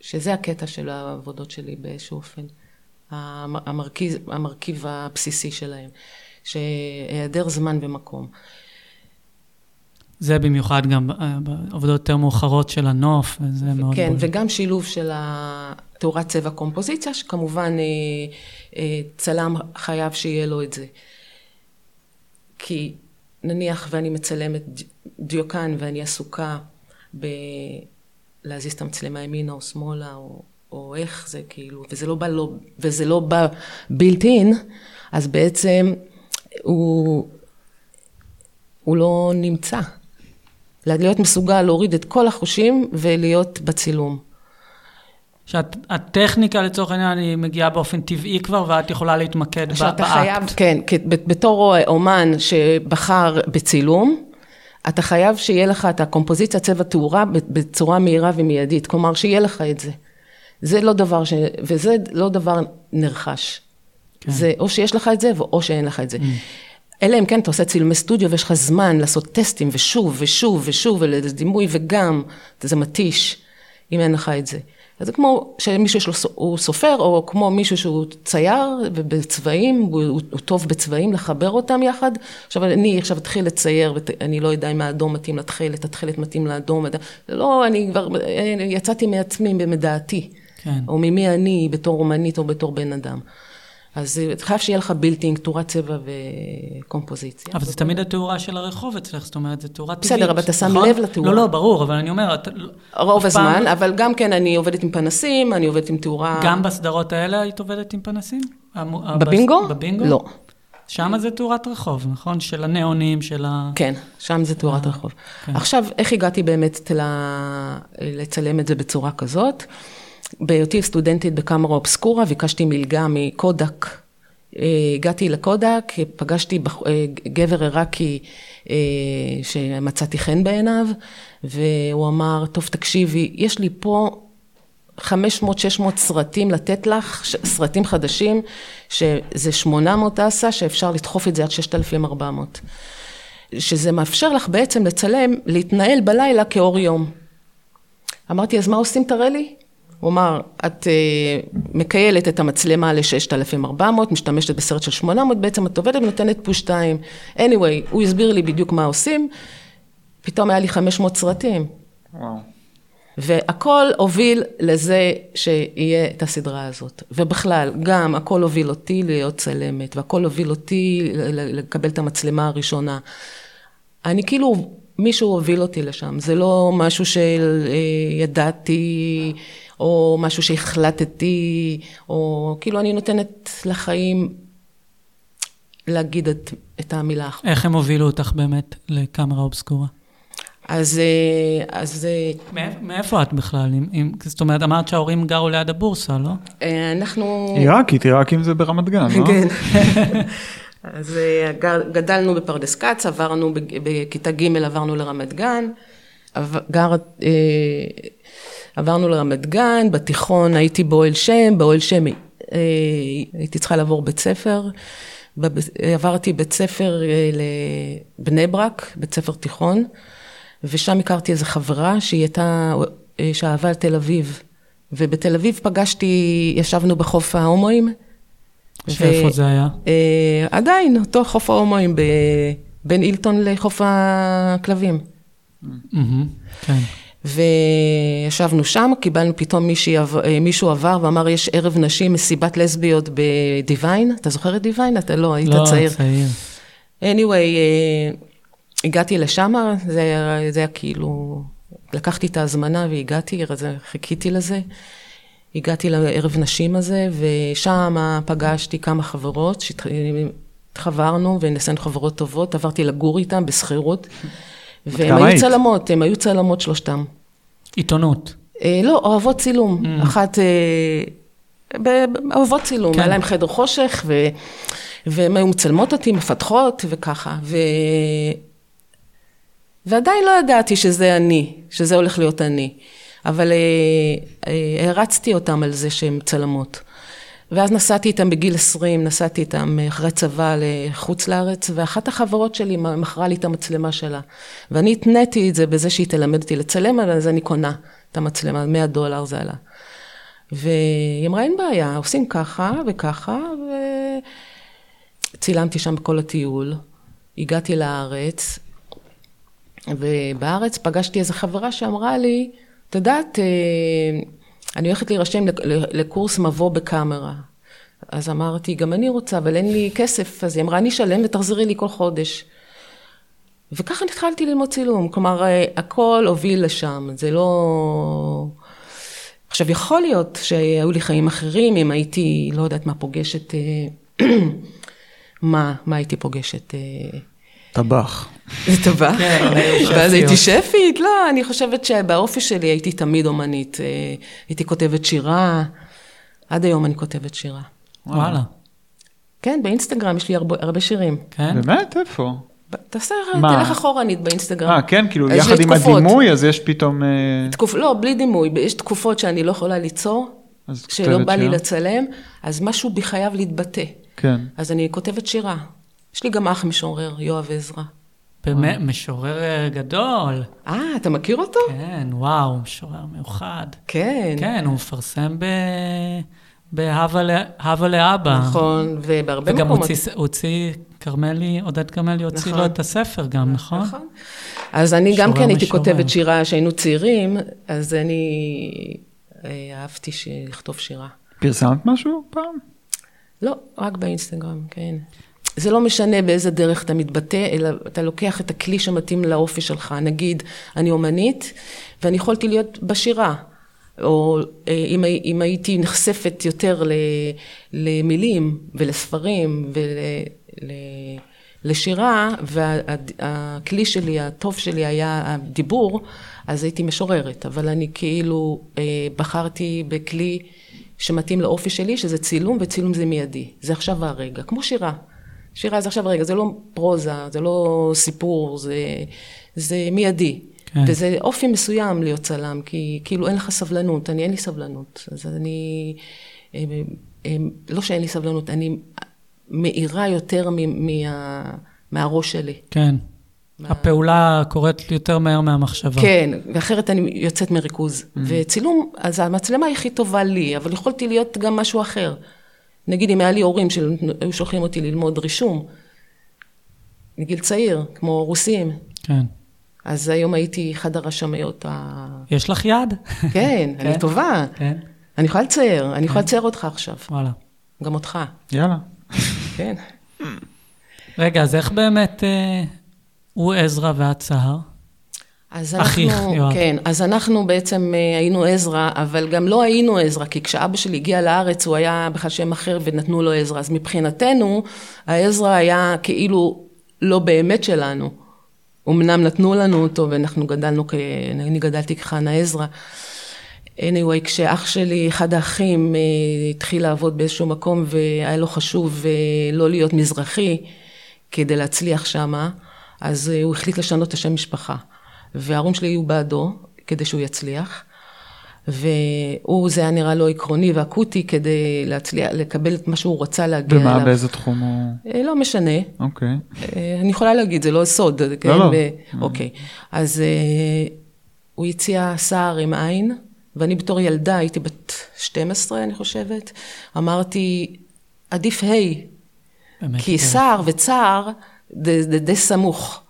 Speaker 3: שזה הקטע של העבודות שלי באיזשהו אופן. המרכיב, המרכיב הבסיסי שלהם. שהיעדר זמן ומקום.
Speaker 1: זה במיוחד גם בעבודות יותר מאוחרות של הנוף, וזה מאוד...
Speaker 3: כן, בולט. וגם שילוב של תאורת צבע קומפוזיציה, שכמובן אה, אה, צלם חייב שיהיה לו את זה. כי נניח ואני מצלמת דיוקן ואני עסוקה בלהזיז את המצלמה ימינה או שמאלה, או, או איך זה כאילו, וזה לא בא, לא, וזה לא בא בילט אין, אז בעצם הוא, הוא לא נמצא. להיות מסוגל להוריד את כל החושים ולהיות בצילום.
Speaker 1: שהטכניקה לצורך העניין היא מגיעה באופן טבעי כבר ואת יכולה להתמקד באקט.
Speaker 3: חייב, כן, בתור אומן שבחר בצילום, אתה חייב שיהיה לך את הקומפוזיציה צבע תאורה בצורה מהירה ומיידית, כלומר שיהיה לך את זה. זה לא דבר ש... וזה לא דבר נרכש. כן. זה או שיש לך את זה, או שאין לך את זה. Mm. אלא אם כן אתה עושה צילומי סטודיו ויש לך זמן לעשות טסטים ושוב ושוב ושוב ולדימוי וגם, זה מתיש אם אין לך את זה. אז זה כמו שמישהו שלו, הוא סופר, או כמו מישהו שהוא צייר בצבעים, הוא, הוא, הוא טוב בצבעים, לחבר אותם יחד. עכשיו אני עכשיו אתחיל לצייר, ואני לא יודע אם האדום מתאים לתכלת, התכלת מתאים לאדום, לא, אני כבר יצאתי מעצמי מדעתי, כן. או ממי אני בתור אומנית או בתור בן אדם. אז חייב שיהיה לך בילטינג, תאורת צבע וקומפוזיציה.
Speaker 1: אבל זה תמיד התאורה של הרחוב אצלך, זאת אומרת, זו תאורה
Speaker 3: טבעית. בסדר, אבל אתה שם נכון? לב לתאורה.
Speaker 1: לא, לא, ברור, אבל אני אומר...
Speaker 3: רוב הזמן. אבל גם כן אני עובדת עם פנסים, אני עובדת עם תאורה...
Speaker 1: גם בסדרות האלה היית עובדת עם פנסים?
Speaker 3: בבינגו?
Speaker 1: בבינגו?
Speaker 3: לא.
Speaker 1: שם זה תאורת רחוב, נכון? של הניאונים, של ה...
Speaker 3: כן, שם זה תאורת אה, רחוב. כן. עכשיו, איך הגעתי באמת לצלם את זה בצורה כזאת? בהיותי סטודנטית בקאמרה אובסקורה, ביקשתי מלגה מקודק. אה, הגעתי לקודק, פגשתי אה, גבר עיראקי אה, שמצאתי חן בעיניו, והוא אמר, טוב תקשיבי, יש לי פה 500-600 סרטים לתת לך, סרטים חדשים, שזה 800 אסה, שאפשר לדחוף את זה עד 6,400. שזה מאפשר לך בעצם לצלם, להתנהל בלילה כאור יום. אמרתי, אז מה עושים? תראה לי. הוא אמר, את uh, מקיילת את המצלמה ל-6,400, משתמשת בסרט של 800, בעצם את עובדת ונותנת פוש 2. anyway, הוא הסביר לי בדיוק מה עושים, פתאום היה לי 500 סרטים. וואו. והכל הוביל לזה שיהיה את הסדרה הזאת. ובכלל, גם הכל הוביל אותי להיות צלמת, והכל הוביל אותי לקבל את המצלמה הראשונה. אני כאילו, מישהו הוביל אותי לשם, זה לא משהו שידעתי. או משהו שהחלטתי, או כאילו אני נותנת לחיים להגיד את, את המילה האחרונה.
Speaker 1: איך הם הובילו אותך באמת לקאמרה אובסקורה?
Speaker 3: אז... אה, אז אה,
Speaker 1: מאיפ- מאיפה את בכלל? אם- אם- זאת אומרת, אמרת שההורים גרו ליד הבורסה, לא?
Speaker 3: אה, אנחנו...
Speaker 2: עיראקית, עיראקים זה ברמת גן, לא?
Speaker 3: כן. אז גדלנו בפרדס כץ, עברנו בכיתה ג' עברנו לרמת גן, גר, אה, עברנו לרמת גן, בתיכון הייתי באוהל שם, באוהל שם אה, הייתי צריכה לעבור בית ספר, עברתי בית ספר אה, לבני ברק, בית ספר תיכון, ושם הכרתי איזו חברה שהיא הייתה, אה, שאהבה את תל אביב, ובתל אביב פגשתי, ישבנו בחוף ההומואים.
Speaker 1: שאיפה זה היה?
Speaker 3: אה, עדיין, אותו חוף ההומואים ב- בין אילטון לחוף הכלבים.
Speaker 1: מהמם, כן.
Speaker 3: וישבנו שם, קיבלנו פתאום מישהי, אה, מישהו עבר ואמר, יש ערב נשים, מסיבת לסביות בדיוויין. אתה זוכר את דיוויין? אתה לא, היית
Speaker 1: לא,
Speaker 3: צעיר.
Speaker 1: צעיר.
Speaker 3: anyway, אה, הגעתי לשם, זה, זה היה כאילו, לקחתי את ההזמנה והגעתי, חיכיתי לזה. הגעתי לערב נשים הזה, ושם פגשתי כמה חברות, שהתחברנו ונעשינו חברות טובות, עברתי לגור איתם בשכירות. והם
Speaker 2: כמה
Speaker 3: היו
Speaker 2: היית?
Speaker 3: צלמות, הם היו צלמות שלושתם.
Speaker 1: עיתונות.
Speaker 3: אה, לא, אוהבות צילום.
Speaker 1: Mm.
Speaker 3: אחת, אה, אוהבות צילום,
Speaker 1: כן.
Speaker 3: היה להם חדר חושך, ו, והן היו מצלמות אותי, מפתחות וככה. ו, ועדיין לא ידעתי שזה אני, שזה הולך להיות אני. אבל אה, אה, הרצתי אותם על זה שהן צלמות. ואז נסעתי איתם בגיל 20, נסעתי איתם אחרי צבא לחוץ לארץ, ואחת החברות שלי מכרה לי את המצלמה שלה. ואני התניתי את זה בזה שהיא תלמד אותי לצלם, אז אני קונה את המצלמה, 100 דולר זה עלה. והיא אמרה, אין בעיה, עושים ככה וככה, וצילמתי שם בכל הטיול. הגעתי לארץ, ובארץ פגשתי איזו חברה שאמרה לי, את יודעת, אה, אני הולכת להירשם לק- לקורס מבוא בקאמרה. אז אמרתי, גם אני רוצה, אבל אין לי כסף. אז היא אמרה, אני אשלם ותחזרי לי כל חודש. וככה התחלתי ללמוד צילום. כלומר, אה, הכל הוביל לשם. זה לא... עכשיו, יכול להיות שהיו לי חיים אחרים, אם הייתי, לא יודעת מה, פוגשת... אה, מה, מה הייתי פוגשת? אה,
Speaker 2: טבח.
Speaker 3: זה טבח?
Speaker 1: כן,
Speaker 3: ואז. הייתי שפית? לא, אני חושבת שבאופי שלי הייתי תמיד אומנית. אה, הייתי כותבת שירה, עד היום אני כותבת שירה.
Speaker 1: וואלה.
Speaker 3: כן, באינסטגרם יש לי הרבה, הרבה שירים.
Speaker 1: כן?
Speaker 2: באמת? איפה?
Speaker 3: ב- תעשה? תלך אחורנית באינסטגרם.
Speaker 2: אה, כן, כאילו יחד עם
Speaker 3: תקופות.
Speaker 2: הדימוי, אז יש פתאום... אה,
Speaker 3: תקופ... לא, בלי דימוי. יש תקופות שאני לא יכולה ליצור, שלא בא לי? לצלם, אז משהו בי חייב להתבטא.
Speaker 2: כן.
Speaker 3: אז אני כותבת שירה. יש לי גם אח משורר, יואב עזרא.
Speaker 1: באמת, משורר אה, גדול.
Speaker 3: אה, אתה מכיר אותו?
Speaker 1: כן, וואו, משורר מיוחד.
Speaker 3: כן.
Speaker 1: כן, הוא מפרסם ב... בהווה לאבא.
Speaker 3: נכון, ובהרבה
Speaker 1: וגם
Speaker 3: מקומות.
Speaker 1: הוציא, הוציא, כרמלי, עודד כרמלי הוציא
Speaker 3: נכון.
Speaker 1: לו את הספר גם, נכון?
Speaker 3: נכון. אז אני גם
Speaker 1: משורר
Speaker 3: כן הייתי. כותבת שירה כשהיינו צעירים, אז אני אה, אהבתי לכתוב שירה.
Speaker 2: פרסמת משהו פעם?
Speaker 3: לא, רק באינסטגרם, כן. זה לא משנה באיזה דרך אתה מתבטא, אלא אתה לוקח את הכלי שמתאים לאופי שלך. נגיד, אני אומנית, ואני יכולתי להיות בשירה. או אה, אם, אם הייתי נחשפת יותר למילים ולספרים ולשירה, והכלי שלי, הטוב שלי היה הדיבור, אז הייתי משוררת. אבל אני כאילו אה, בחרתי בכלי שמתאים לאופי שלי, שזה צילום, וצילום זה מיידי. זה עכשיו הרגע, כמו שירה. שירה זה עכשיו הרגע, זה לא פרוזה, זה לא סיפור, זה, זה מיידי.
Speaker 1: כן.
Speaker 3: וזה אופי מסוים להיות צלם, כי כאילו אין לך סבלנות, אני אין לי סבלנות. אז אני, אה, אה, לא שאין לי סבלנות, אני מאירה יותר מ- מה, מהראש שלי.
Speaker 1: כן. הפעולה קורית יותר מהר מהמחשבה.
Speaker 3: כן, ואחרת אני יוצאת מריכוז. וצילום, אז המצלמה היא הכי טובה לי, אבל יכולתי להיות גם משהו אחר. נגיד אם היה לי הורים שהיו שולחים אותי ללמוד רישום, מגיל צעיר, כמו רוסים,
Speaker 1: כן.
Speaker 3: אז היום הייתי אחד הרשמיות ה...
Speaker 1: יש לך יד?
Speaker 3: כן, אני
Speaker 1: כן.
Speaker 3: טובה.
Speaker 1: כן.
Speaker 3: אני יכולה לצייר, אני יכולה לצייר אותך עכשיו,
Speaker 1: וואלה.
Speaker 3: גם אותך,
Speaker 2: יאללה.
Speaker 3: כן.
Speaker 1: רגע, אז איך באמת אה, הוא עזרא ואת סהר?
Speaker 3: אז
Speaker 1: אחיך,
Speaker 3: אנחנו,
Speaker 1: יואב.
Speaker 3: כן, אז אנחנו בעצם אה, היינו עזרא, אבל גם לא היינו עזרא, כי כשאבא שלי הגיע לארץ הוא היה בכלל שם אחר ונתנו לו עזרא, אז מבחינתנו העזרא היה כאילו לא באמת שלנו, אמנם נתנו לנו אותו ואנחנו גדלנו, כ... אני גדלתי כחנה עזרא. anyway, כשאח שלי, אחד האחים, אה, התחיל לעבוד באיזשהו מקום והיה לו חשוב אה, לא להיות מזרחי כדי להצליח שמה, אז הוא החליט לשנות את השם משפחה. וההורים שלי היו בעדו כדי שהוא יצליח. והוא, זה היה נראה לו עקרוני ואקוטי כדי להצליח, לקבל את מה שהוא רצה להגיע
Speaker 2: ומה,
Speaker 3: אליו.
Speaker 2: באיזה תחום הוא...
Speaker 3: אה, לא משנה.
Speaker 2: אוקיי.
Speaker 3: אה, אני יכולה להגיד, זה לא סוד. כן?
Speaker 2: לא.
Speaker 3: ו- אוקיי. אז אה, הוא הציע סער עם עין, ואני בתור ילדה, הייתי בת 12, אני חושבת, אמרתי, עדיף ה',
Speaker 1: באמת,
Speaker 3: כי
Speaker 1: כן.
Speaker 3: סער וצער זה זה די סמוך.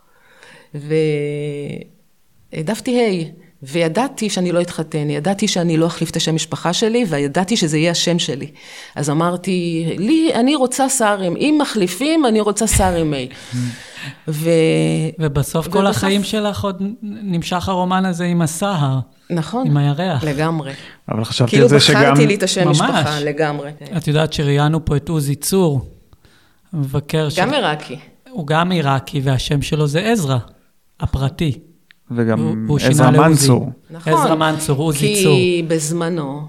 Speaker 3: והעדפתי ה', וידעתי שאני לא אתחתן, ידעתי שאני לא אחליף את השם משפחה שלי, וידעתי שזה יהיה השם שלי. אז אמרתי, לי, אני רוצה סער עם, אם מחליפים, אני רוצה סער עם ה'. ו...
Speaker 1: ובסוף כל
Speaker 3: ובסוף-
Speaker 1: החיים שלך עוד נמשך הרומן הזה עם הסהר,
Speaker 3: נכון,
Speaker 1: עם הירח.
Speaker 3: לגמרי.
Speaker 2: אבל חשבתי
Speaker 3: כאילו
Speaker 2: על זה שגם...
Speaker 3: בחרתי לי את השם
Speaker 1: ממש.
Speaker 3: משפחה, לגמרי.
Speaker 1: את יודעת שראיינו פה את עוזי צור, מבקר ש...
Speaker 3: גם עיראקי.
Speaker 1: הוא גם עיראקי, והשם שלו זה עזרא, הפרטי.
Speaker 2: וגם עזרא. מנצור.
Speaker 3: נכון.
Speaker 1: עזרא מנצור, עוזי צור.
Speaker 3: כי בזמנו,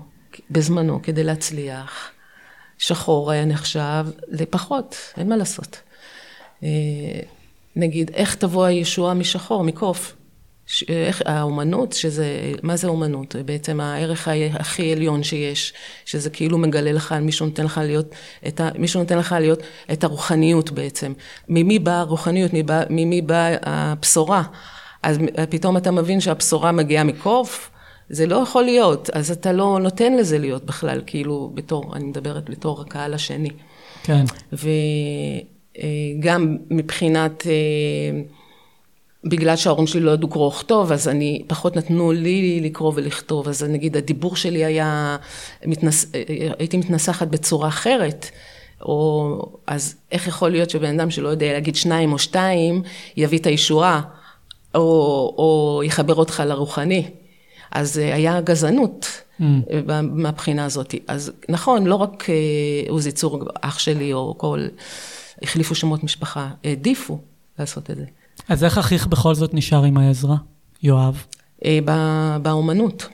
Speaker 3: בזמנו, כדי להצליח, שחור היה נחשב לפחות, אין מה לעשות. אה, נגיד, איך תבוא הישועה משחור, מקוף? ש- איך, האומנות, שזה, מה זה אומנות? בעצם הערך ה- הכי עליון שיש, שזה כאילו מגלה לך, מישהו נותן לך להיות, את ה, מישהו נותן לך להיות את הרוחניות בעצם. ממי באה הרוחניות, ממי באה, ממי באה הבשורה? אז פתאום אתה מבין שהבשורה מגיעה מקוף, זה לא יכול להיות, אז אתה לא נותן לזה להיות בכלל, כאילו, בתור, אני מדברת בתור הקהל השני.
Speaker 1: כן.
Speaker 3: וגם מבחינת, אה, בגלל שההורים שלי לא ידעו קרוא וכתוב, אז אני, פחות נתנו לי לקרוא ולכתוב, אז נגיד הדיבור שלי היה, מתנס, אה, הייתי מתנסחת בצורה אחרת. או, אז איך יכול להיות שבן אדם שלא יודע להגיד שניים או שתיים, יביא את הישועה, או, או יחבר אותך לרוחני. אז אה, היה גזענות
Speaker 1: Mm.
Speaker 3: אה, מהבחינה הזאת. אז נכון, לא רק אה, עוזי צור, אח שלי, או כל, החליפו שמות משפחה, העדיפו לעשות את זה.
Speaker 1: אז איך אחיך בכל זאת נשאר עם העזרא? יואב.
Speaker 3: אה, ב- באומנות.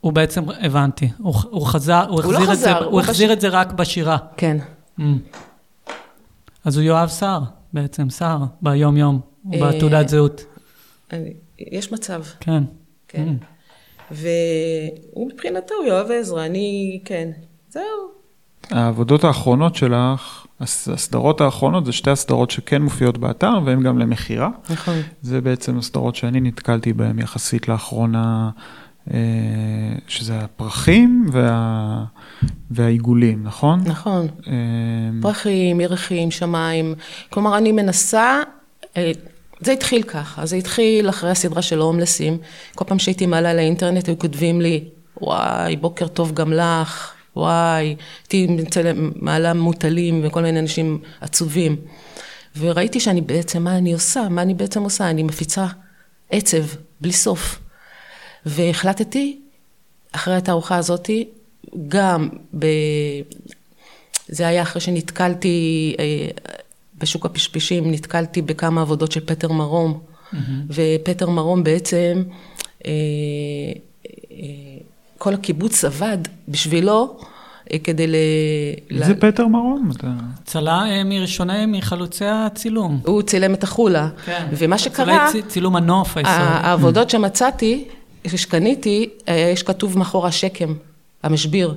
Speaker 1: הוא בעצם, הבנתי, הוא, הוא חזר, הוא
Speaker 3: הוא לא
Speaker 1: החזיר, את, זה,
Speaker 3: חזר,
Speaker 1: הוא
Speaker 3: הוא
Speaker 1: החזיר
Speaker 3: פשוט-
Speaker 1: את זה רק בשירה.
Speaker 3: כן.
Speaker 1: Mm. אז הוא יואב סער, בעצם, סער, ביום-יום,
Speaker 3: אה,
Speaker 1: בתעודת זהות.
Speaker 3: אני- יש מצב,
Speaker 1: כן.
Speaker 3: כן.
Speaker 1: Mm.
Speaker 3: והוא מבחינתו, הוא יואב עזרא, אני, כן. זהו.
Speaker 2: העבודות האחרונות שלך, הס- הסדרות האחרונות, זה שתי הסדרות שכן מופיעות באתר והן גם למכירה.
Speaker 3: נכון.
Speaker 2: זה בעצם הסדרות שאני נתקלתי בהן יחסית לאחרונה, אה, שזה הפרחים וה... והעיגולים, נכון?
Speaker 3: נכון.
Speaker 2: אה,
Speaker 3: פרחים, ירחים, שמיים. כלומר, אני מנסה, אה, זה התחיל ככה, זה התחיל אחרי הסדרה של הומלסים. כל פעם שהייתי מעלה לאינטרנט, היו כותבים לי, וואי, בוקר טוב גם לך, וואי, הייתי מעלה מוטלים וכל מיני אנשים עצובים. וראיתי שאני בעצם, מה אני עושה? מה אני בעצם עושה? אני מפיצה עצב, בלי סוף. והחלטתי, אחרי התערוכה הזאתי, גם ב... זה היה אחרי שנתקלתי אה, בשוק הפשפשים, נתקלתי בכמה עבודות של פטר מרום, ופטר מרום בעצם, אה, אה, כל הקיבוץ עבד בשבילו אה, כדי ל...
Speaker 2: מי
Speaker 3: ל-
Speaker 2: זה פטר מרום? אתה-
Speaker 1: צלה אה, מראשוני, מחלוצי הצילום.
Speaker 3: הוא צילם את החולה, ומה שקרה,
Speaker 1: צ- צילום הנוף הישראלי.
Speaker 3: העבודות שמצאתי, שקניתי, אה, יש כתוב מאחורה שקם, המשביר,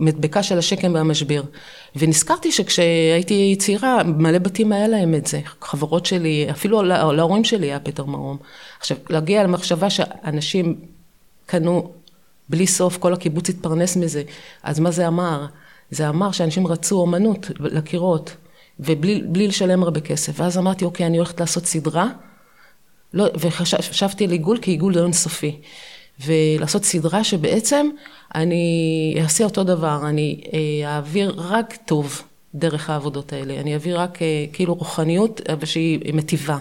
Speaker 3: מדבקה של השקם והמשביר. ונזכרתי שכשהייתי צעירה, מלא בתים היה להם את זה. חברות שלי, אפילו לה- להורים שלי היה פטר מרום. עכשיו, להגיע למחשבה שאנשים קנו בלי סוף, כל הקיבוץ התפרנס מזה. אז מה זה אמר? זה אמר שאנשים רצו אומנות לקירות, ובלי בלי לשלם הרבה כסף. ואז אמרתי, אוקיי, אני הולכת לעשות סדרה. לא, וחשבתי על עיגול כעיגול לא אינסופי. ולעשות סדרה שבעצם אני אעשה אותו דבר, אני אה, אעביר רק טוב דרך העבודות האלה. אני אעביר רק אה, כאילו רוחניות, אבל שהיא מטיבה,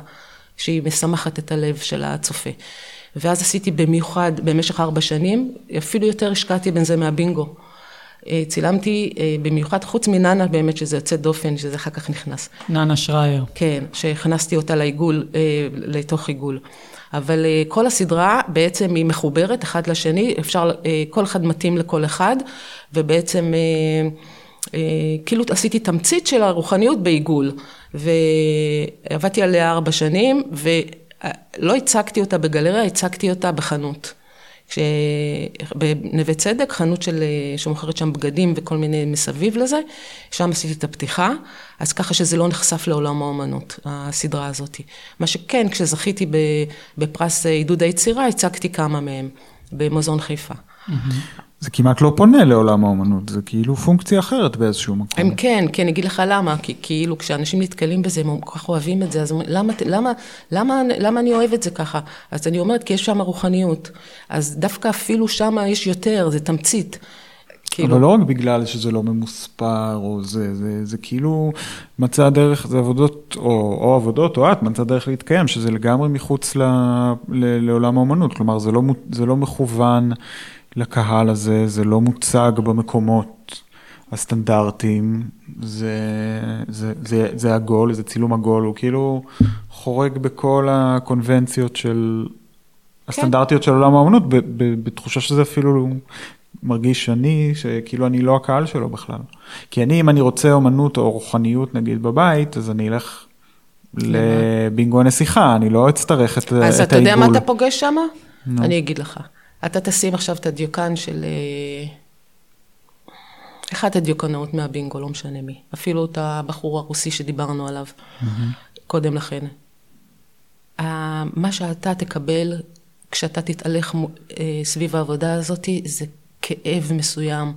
Speaker 3: שהיא משמחת את הלב של הצופה. ואז עשיתי במיוחד במשך ארבע שנים, אפילו יותר השקעתי בזה מהבינגו. אה, צילמתי במיוחד, חוץ מננה באמת, שזה יוצא דופן, שזה אחר כך נכנס.
Speaker 1: ננה שרייר.
Speaker 3: כן, שהכנסתי אותה לעיגול, לתוך עיגול. אבל אה, כל הסדרה בעצם היא מחוברת אחד לשני, אפשר, אה, כל אחד מתאים לכל אחד, ובעצם אה, כאילו עשיתי תמצית של הרוחניות בעיגול, ועבדתי עליה ארבע שנים, ולא הצגתי אותה בגלריה, הצגתי אותה בחנות. בנווה צדק, חנות של, שמוכרת שם בגדים וכל מיני מסביב לזה, שם עשיתי את הפתיחה, אז ככה שזה לא נחשף לעולם האומנות, הסדרה הזאת. מה שכן, כשזכיתי בפרס עידוד היצירה, הצגתי כמה מהם במוזיאון חיפה.
Speaker 2: זה כמעט לא פונה לעולם האומנות, זה כאילו פונקציה אחרת באיזשהו מקום.
Speaker 3: הם כן, כן, אגיד לך למה, כי כאילו כשאנשים נתקלים בזה, הם כל כך אוהבים את זה, אז למה, למה, למה, למה אני אוהב את זה ככה? אז אני אומרת, כי יש שם רוחניות. אז דווקא אפילו שם יש יותר, זה תמצית.
Speaker 2: כאילו... אבל לא רק בגלל שזה לא ממוספר, או זה, זה, זה כאילו מצא דרך, זה עבודות, או, או עבודות, או את מצא דרך להתקיים, שזה לגמרי מחוץ ל, ל, לעולם האומנות, כלומר זה לא, זה לא מכוון לקהל הזה, זה לא מוצג במקומות הסטנדרטיים, זה, זה, זה, זה עגול, זה צילום עגול, הוא כאילו חורג בכל הקונבנציות של, כן. הסטנדרטיות של עולם האמנות, בתחושה שזה אפילו מרגיש אני, שכאילו אני לא הקהל שלו בכלל. כי אני, אם אני רוצה אומנות או רוחניות נגיד בבית, אז אני אלך לבינגו הנסיכה, אני לא אצטרך את, את העיגול.
Speaker 3: אז אתה יודע מה אתה פוגש שם? אני אגיד לך. אתה תשים עכשיו את הדיוקן של... אה, אחת הדיוקנאות מהבינגו, לא משנה מי. אפילו את הבחור הרוסי שדיברנו עליו mm-hmm. קודם לכן. מה שאתה תקבל כשאתה תתהלך אה, סביב העבודה הזאת, זה כאב מסוים,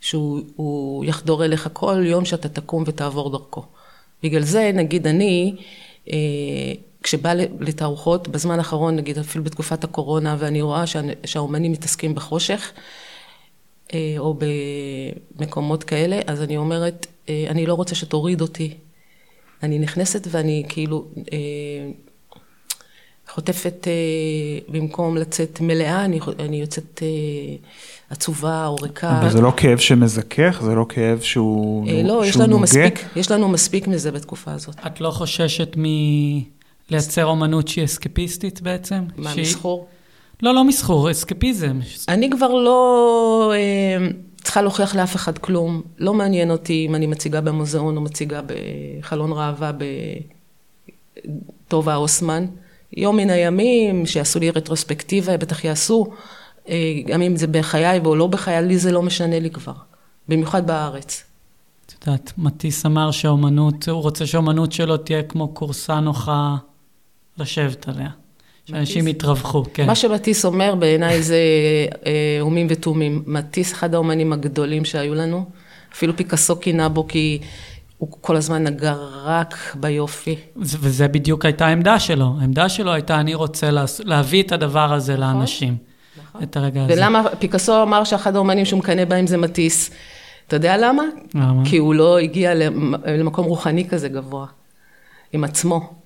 Speaker 3: שהוא יחדור אליך כל יום שאתה תקום ותעבור דרכו. בגלל זה, נגיד אני, אה, כשבא לתערוכות, בזמן האחרון, נגיד אפילו בתקופת הקורונה, ואני רואה שהאומנים מתעסקים בחושך, אה, או במקומות כאלה, אז אני אומרת, אה, אני לא רוצה שתוריד אותי. אני נכנסת ואני כאילו אה, חוטפת, במקום לצאת מלאה, אני, אני יוצאת עצובה או ריקה.
Speaker 2: אבל זה לא כאב שמזכך? זה לא כאב שהוא?
Speaker 3: לא, יש לנו, מספיק, יש לנו מספיק מזה בתקופה הזאת.
Speaker 1: את לא חוששת מ... לייצר אומנות שהיא אסקפיסטית בעצם?
Speaker 3: מה,
Speaker 1: שהיא...
Speaker 3: מסחור?
Speaker 1: לא, לא מסחור, אסקפיזם.
Speaker 3: אני כבר לא אה, צריכה להוכיח לאף אחד כלום. לא מעניין אותי אם אני מציגה במוזיאון או מציגה בחלון ראווה בטובה אוסמן. יום מן הימים, שיעשו לי רטרוספקטיבה, בטח יעשו. אה, גם אם זה בחיי או לא בחיי, לי זה לא משנה לי כבר. במיוחד בארץ.
Speaker 1: את יודעת, מטיס אמר שהאומנות, הוא רוצה שהאומנות שלו תהיה כמו קורסה נוחה לשבת עליה. שאנשים יתרווחו, כן.
Speaker 3: מה שמטיס אומר בעיניי זה אה, הומים ותומים. מטיס, אחד האומנים הגדולים שהיו לנו, אפילו פיקאסו קינה בו כי הוא כל הזמן נגע רק ביופי.
Speaker 1: וזה בדיוק הייתה העמדה שלו. העמדה שלו הייתה, אני רוצה להביא את הדבר הזה נכון, לאנשים. נכון. את הרגע הזה.
Speaker 3: ולמה פיקאסו אמר שאחד האומנים שהוא מקנא בהם זה מטיס. אתה יודע למה?
Speaker 1: למה?
Speaker 3: כי הוא לא הגיע למקום רוחני כזה גבוה, עם עצמו.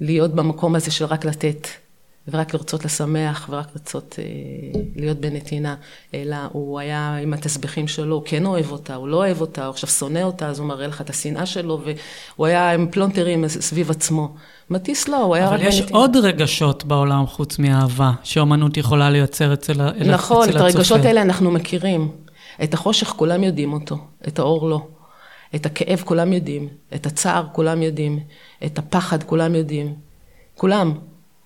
Speaker 3: להיות במקום הזה של רק לתת, ורק לרצות לשמח, ורק לרצות אה, להיות בנתינה, אלא הוא היה עם התסביכים שלו, הוא כן אוהב אותה, הוא לא אוהב אותה, הוא עכשיו שונא אותה, אז הוא מראה לך את השנאה שלו, והוא היה עם פלונטרים סביב עצמו. מטיס לא, הוא היה
Speaker 1: רק בנתינה. אבל יש עוד רגשות בעולם חוץ מאהבה, שאומנות יכולה לייצר אצל,
Speaker 3: נכון,
Speaker 1: אצל הצופה.
Speaker 3: נכון, את הרגשות האלה אנחנו מכירים. את החושך כולם יודעים אותו, את האור לא. את הכאב כולם יודעים, את הצער כולם יודעים, את הפחד כולם יודעים. כולם.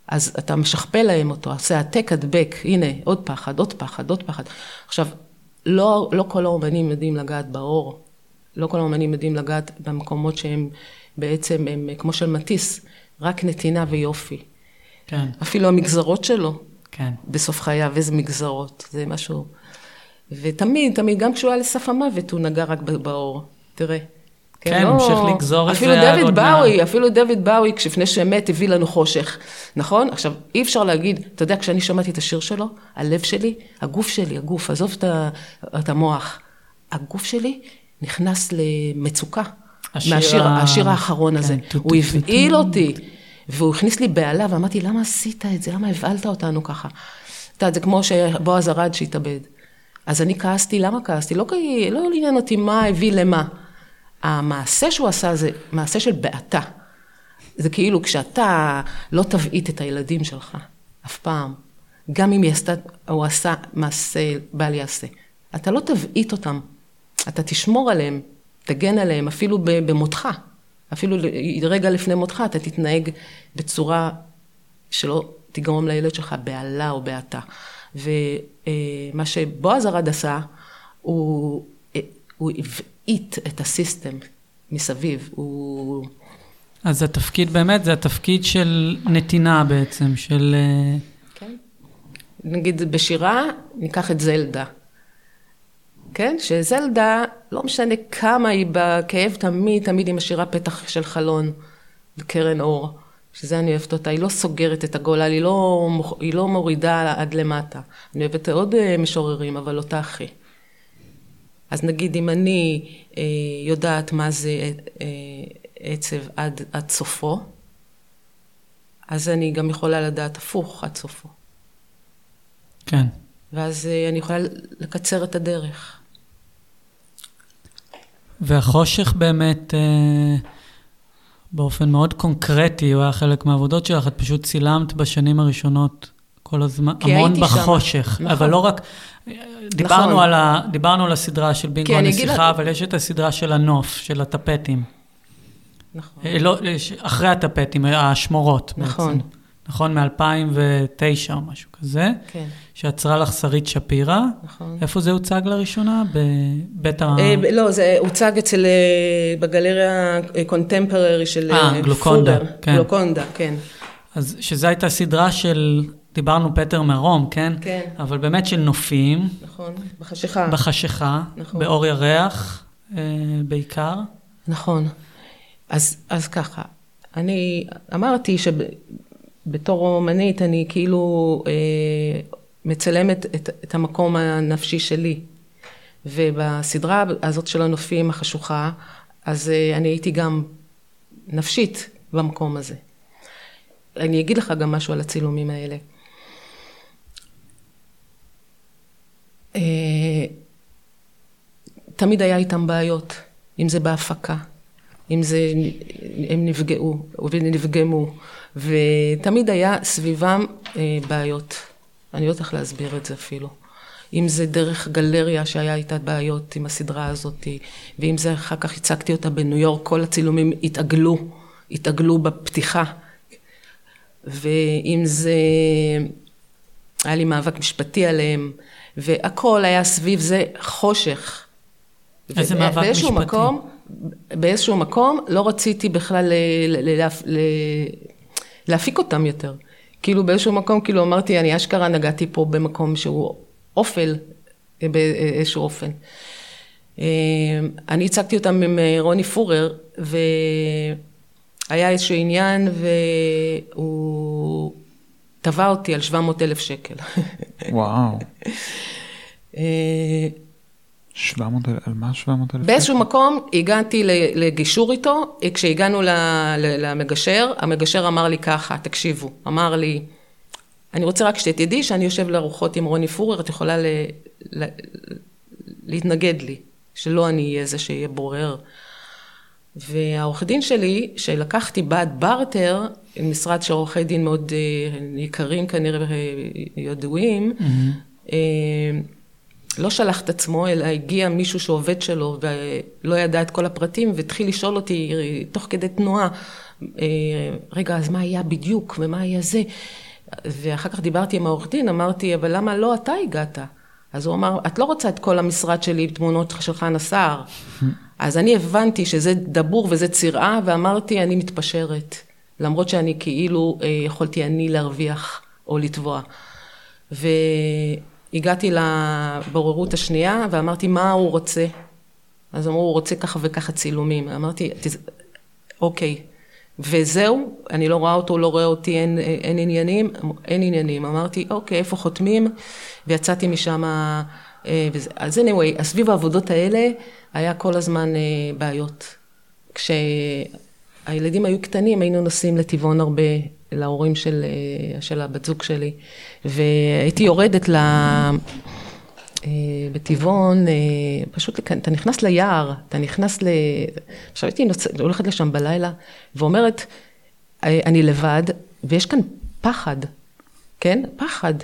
Speaker 3: אז אתה משכפל להם אותו, עושה העתק הדבק, הנה, עוד פחד, עוד פחד, עוד פחד. עכשיו, לא, לא כל האומנים יודעים לגעת באור, לא כל האומנים יודעים לגעת במקומות שהם בעצם, הם כמו של מטיס, רק נתינה ויופי.
Speaker 1: כן.
Speaker 3: אפילו המגזרות שלו,
Speaker 1: כן.
Speaker 3: בסוף חייו, איזה מגזרות, זה משהו... ותמיד, תמיד, גם כשהוא היה לסף המוות, הוא נגע רק באור. תראה.
Speaker 1: כן, כן לא... המשיך לגזור את
Speaker 3: זה אפילו דויד באוי, אפילו דויד באוי, כשלפני שמת, הביא לנו חושך, נכון? עכשיו, אי אפשר להגיד, אתה יודע, כשאני שמעתי את השיר שלו, הלב שלי, הגוף שלי, הגוף, עזוב את, את המוח, הגוף שלי נכנס למצוקה. השיר, מהשיר, ה... השיר האחרון כן, הזה. טו, הוא הבהיל אותי, והוא הכניס לי בהלה, ואמרתי, למה עשית את זה? למה הבהלת אותנו ככה? אתה יודע, זה כמו שבועז ארד שהתאבד. אז אני כעסתי, למה כעסתי? לא, לא עניין אותי מה הביא למה. המעשה שהוא עשה זה מעשה של בעתה. זה כאילו כשאתה לא תבעית את הילדים שלך, אף פעם, גם אם היא עשתה, הוא עשה מעשה בל יעשה, אתה לא תבעית אותם, אתה תשמור עליהם, תגן עליהם, אפילו במותך, אפילו רגע לפני מותך, אתה תתנהג בצורה שלא תגרום לילד שלך בהלה או בעתה. ומה שבועז ארד עשה, הוא, הוא הבעית את הסיסטם מסביב, הוא...
Speaker 1: אז התפקיד באמת זה התפקיד של נתינה בעצם, של... אה,
Speaker 3: כן. נגיד בשירה, ניקח את זלדה. כן? שזלדה, לא משנה כמה היא בכאב, תמיד תמיד היא משאירה פתח של חלון, קרן אור, שזה אני אוהבת אותה, היא לא סוגרת את הגולל, היא לא, היא לא מורידה עד למטה. אני אוהבת עוד אה, משוררים, אבל אותה הכי. אז נגיד אם אני אה, יודעת מה זה אה, עצב עד, עד סופו, אז אני גם יכולה לדעת הפוך עד סופו.
Speaker 1: כן.
Speaker 3: ואז אה, אני יכולה לקצר את הדרך.
Speaker 1: והחושך באמת, אה, באופן מאוד קונקרטי, הוא היה חלק מהעבודות שלך, את פשוט צילמת בשנים הראשונות כל הזמן, המון. בחושך.
Speaker 3: נכון.
Speaker 1: אבל לא רק, דיברנו,
Speaker 3: נכון.
Speaker 1: על ה, דיברנו על הסדרה של בינגו
Speaker 3: אגיד
Speaker 1: הנסיכה,
Speaker 3: לך-
Speaker 1: אבל יש את הסדרה של הנוף, של הטפטים.
Speaker 3: נכון.
Speaker 1: אה, לא, אחרי הטפטים, השמורות
Speaker 3: נכון.
Speaker 1: בעצם. נכון, מ-2009 או משהו כזה,
Speaker 3: כן,
Speaker 1: שיצרה לך שרית שפירא.
Speaker 3: נכון.
Speaker 1: איפה זה הוצג לראשונה? בבית ה...
Speaker 3: אה, לא, זה הוצג אצל, אה, בגלריה קונטמפררי של
Speaker 1: אה,
Speaker 3: אה,
Speaker 1: גלוקונדה,
Speaker 3: פובר.
Speaker 1: כן.
Speaker 3: גלוקונדה, כן.
Speaker 1: אז שזו הייתה סדרה של, דיברנו פטר מרום, כן?
Speaker 3: כן.
Speaker 1: אבל באמת של נופים,
Speaker 3: נכון, בחשיכה.
Speaker 1: בחשיכה,
Speaker 3: נכון.
Speaker 1: באור ירח אה, בעיקר.
Speaker 3: נכון. אז, אז ככה, אני אמרתי שבתור אומנית אני כאילו אה, מצלמת את, את המקום הנפשי שלי. ובסדרה הזאת של הנופים החשוכה, אז אה, אני הייתי גם נפשית במקום הזה. אני אגיד לך גם משהו על הצילומים האלה. תמיד היה איתם בעיות, אם זה בהפקה, אם זה, הם נפגעו ונפגמו, ותמיד היה סביבם אה, בעיות. אני לא יודעת איך להסביר את זה אפילו. אם זה דרך גלריה שהיה איתה בעיות עם הסדרה הזאת, ואם זה אחר כך הצגתי אותה בניו יורק, כל הצילומים התעגלו, התעגלו בפתיחה. ואם זה, היה לי מאבק משפטי עליהם, והכל היה סביב זה חושך.
Speaker 1: איזה מאבק
Speaker 3: באיזשהו
Speaker 1: משפטי?
Speaker 3: מקום, באיזשהו מקום לא רציתי בכלל ל- ל- ל- ל- להפיק אותם יותר. כאילו באיזשהו מקום, כאילו אמרתי, אני אשכרה נגעתי פה במקום שהוא אופל אה, באיזשהו אופן. אה, אני הצגתי אותם עם אה, רוני פורר, והיה איזשהו עניין, והוא תבע אותי על 700 אלף שקל.
Speaker 2: וואו,
Speaker 3: אה,
Speaker 2: 700 אלף, על מה 700 אלף?
Speaker 3: באיזשהו מקום הגעתי לגישור איתו, כשהגענו ל- ל- למגשר, המגשר אמר לי ככה, תקשיבו, אמר לי, אני רוצה רק שתדעי שאני יושב לארוחות עם רוני פורר, את יכולה ל- ל- להתנגד לי, שלא אני אהיה זה שיהיה בורר. והעורך דין שלי, שלקחתי בעד בארטר, משרד של עורכי דין מאוד אה, יקרים כנראה וידועים, אה, לא שלח את עצמו, אלא הגיע מישהו שעובד שלו ולא ידע את כל הפרטים, והתחיל לשאול אותי אה, תוך כדי תנועה, אה, רגע, אז מה היה בדיוק ומה היה זה? ואחר כך דיברתי עם העורך דין, אמרתי, אבל למה לא אתה הגעת? אז הוא אמר, את לא רוצה את כל המשרד שלי עם תמונות של חנה סער. אז אני הבנתי שזה דבור וזה צירעה, ואמרתי, אני מתפשרת. למרות שאני כאילו אה, יכולתי אני להרוויח או לתבוע. והגעתי לבוררות השנייה, ואמרתי, מה הוא רוצה? אז אמרו, הוא רוצה ככה וככה צילומים. אמרתי, "תז- אוקיי. וזהו, אני לא רואה אותו, לא רואה אותי, אין, אין עניינים, אין עניינים. אמרתי, אוקיי, איפה חותמים? ויצאתי משם, אה, וזה. אז anyway, סביב העבודות האלה היה כל הזמן אה, בעיות. כשהילדים היו קטנים, היינו נוסעים לטבעון הרבה, להורים של, אה, של הבת זוג שלי, והייתי יורדת ל... אה, בטבעון, אה, פשוט אתה נכנס ליער, אתה נכנס ל... עכשיו הייתי נוצ... הולכת לשם בלילה ואומרת, אני לבד, ויש כאן פחד, כן? פחד,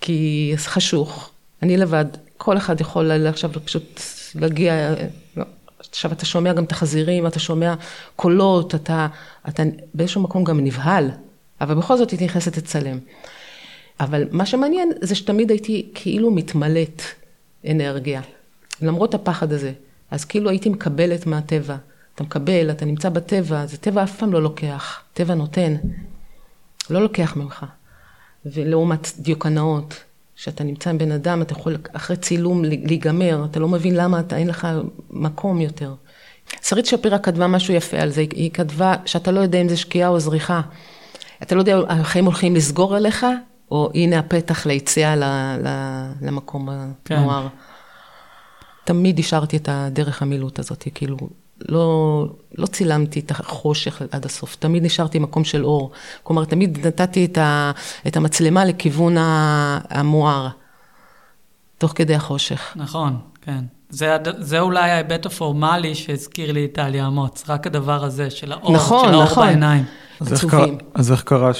Speaker 3: כי חשוך, אני לבד, כל אחד יכול עכשיו פשוט להגיע, עכשיו אתה שומע גם את החזירים, אתה שומע קולות, אתה, אתה באיזשהו מקום גם נבהל, אבל בכל זאת הייתי נכנסת לצלם. אבל מה שמעניין זה שתמיד הייתי כאילו מתמלאת אנרגיה, למרות הפחד הזה. אז כאילו הייתי מקבלת מהטבע. אתה מקבל, אתה נמצא בטבע, זה טבע אף פעם לא לוקח, טבע נותן, לא לוקח ממך. ולעומת דיוקנאות, שאתה נמצא עם בן אדם, אתה יכול אחרי צילום להיגמר, אתה לא מבין למה אתה, אין לך מקום יותר. שרית שפירא כתבה משהו יפה על זה, היא כתבה שאתה לא יודע אם זה שקיעה או זריחה. אתה לא יודע, החיים הולכים לסגור עליך, או הנה הפתח ליציאה למקום כן. הנוער. תמיד השארתי את הדרך המילוט הזאת, כאילו, לא, לא צילמתי את החושך עד הסוף, תמיד נשארתי מקום של אור. כלומר, תמיד נתתי את, ה, את המצלמה לכיוון המואר, תוך כדי החושך.
Speaker 1: נכון, כן. זה, זה אולי ההיבט הפורמלי שהזכיר לי את עליה אמוץ, רק הדבר הזה של האור, נכון, של האור נכון. בעיניים.
Speaker 2: אז איך, קרה, אז איך קרה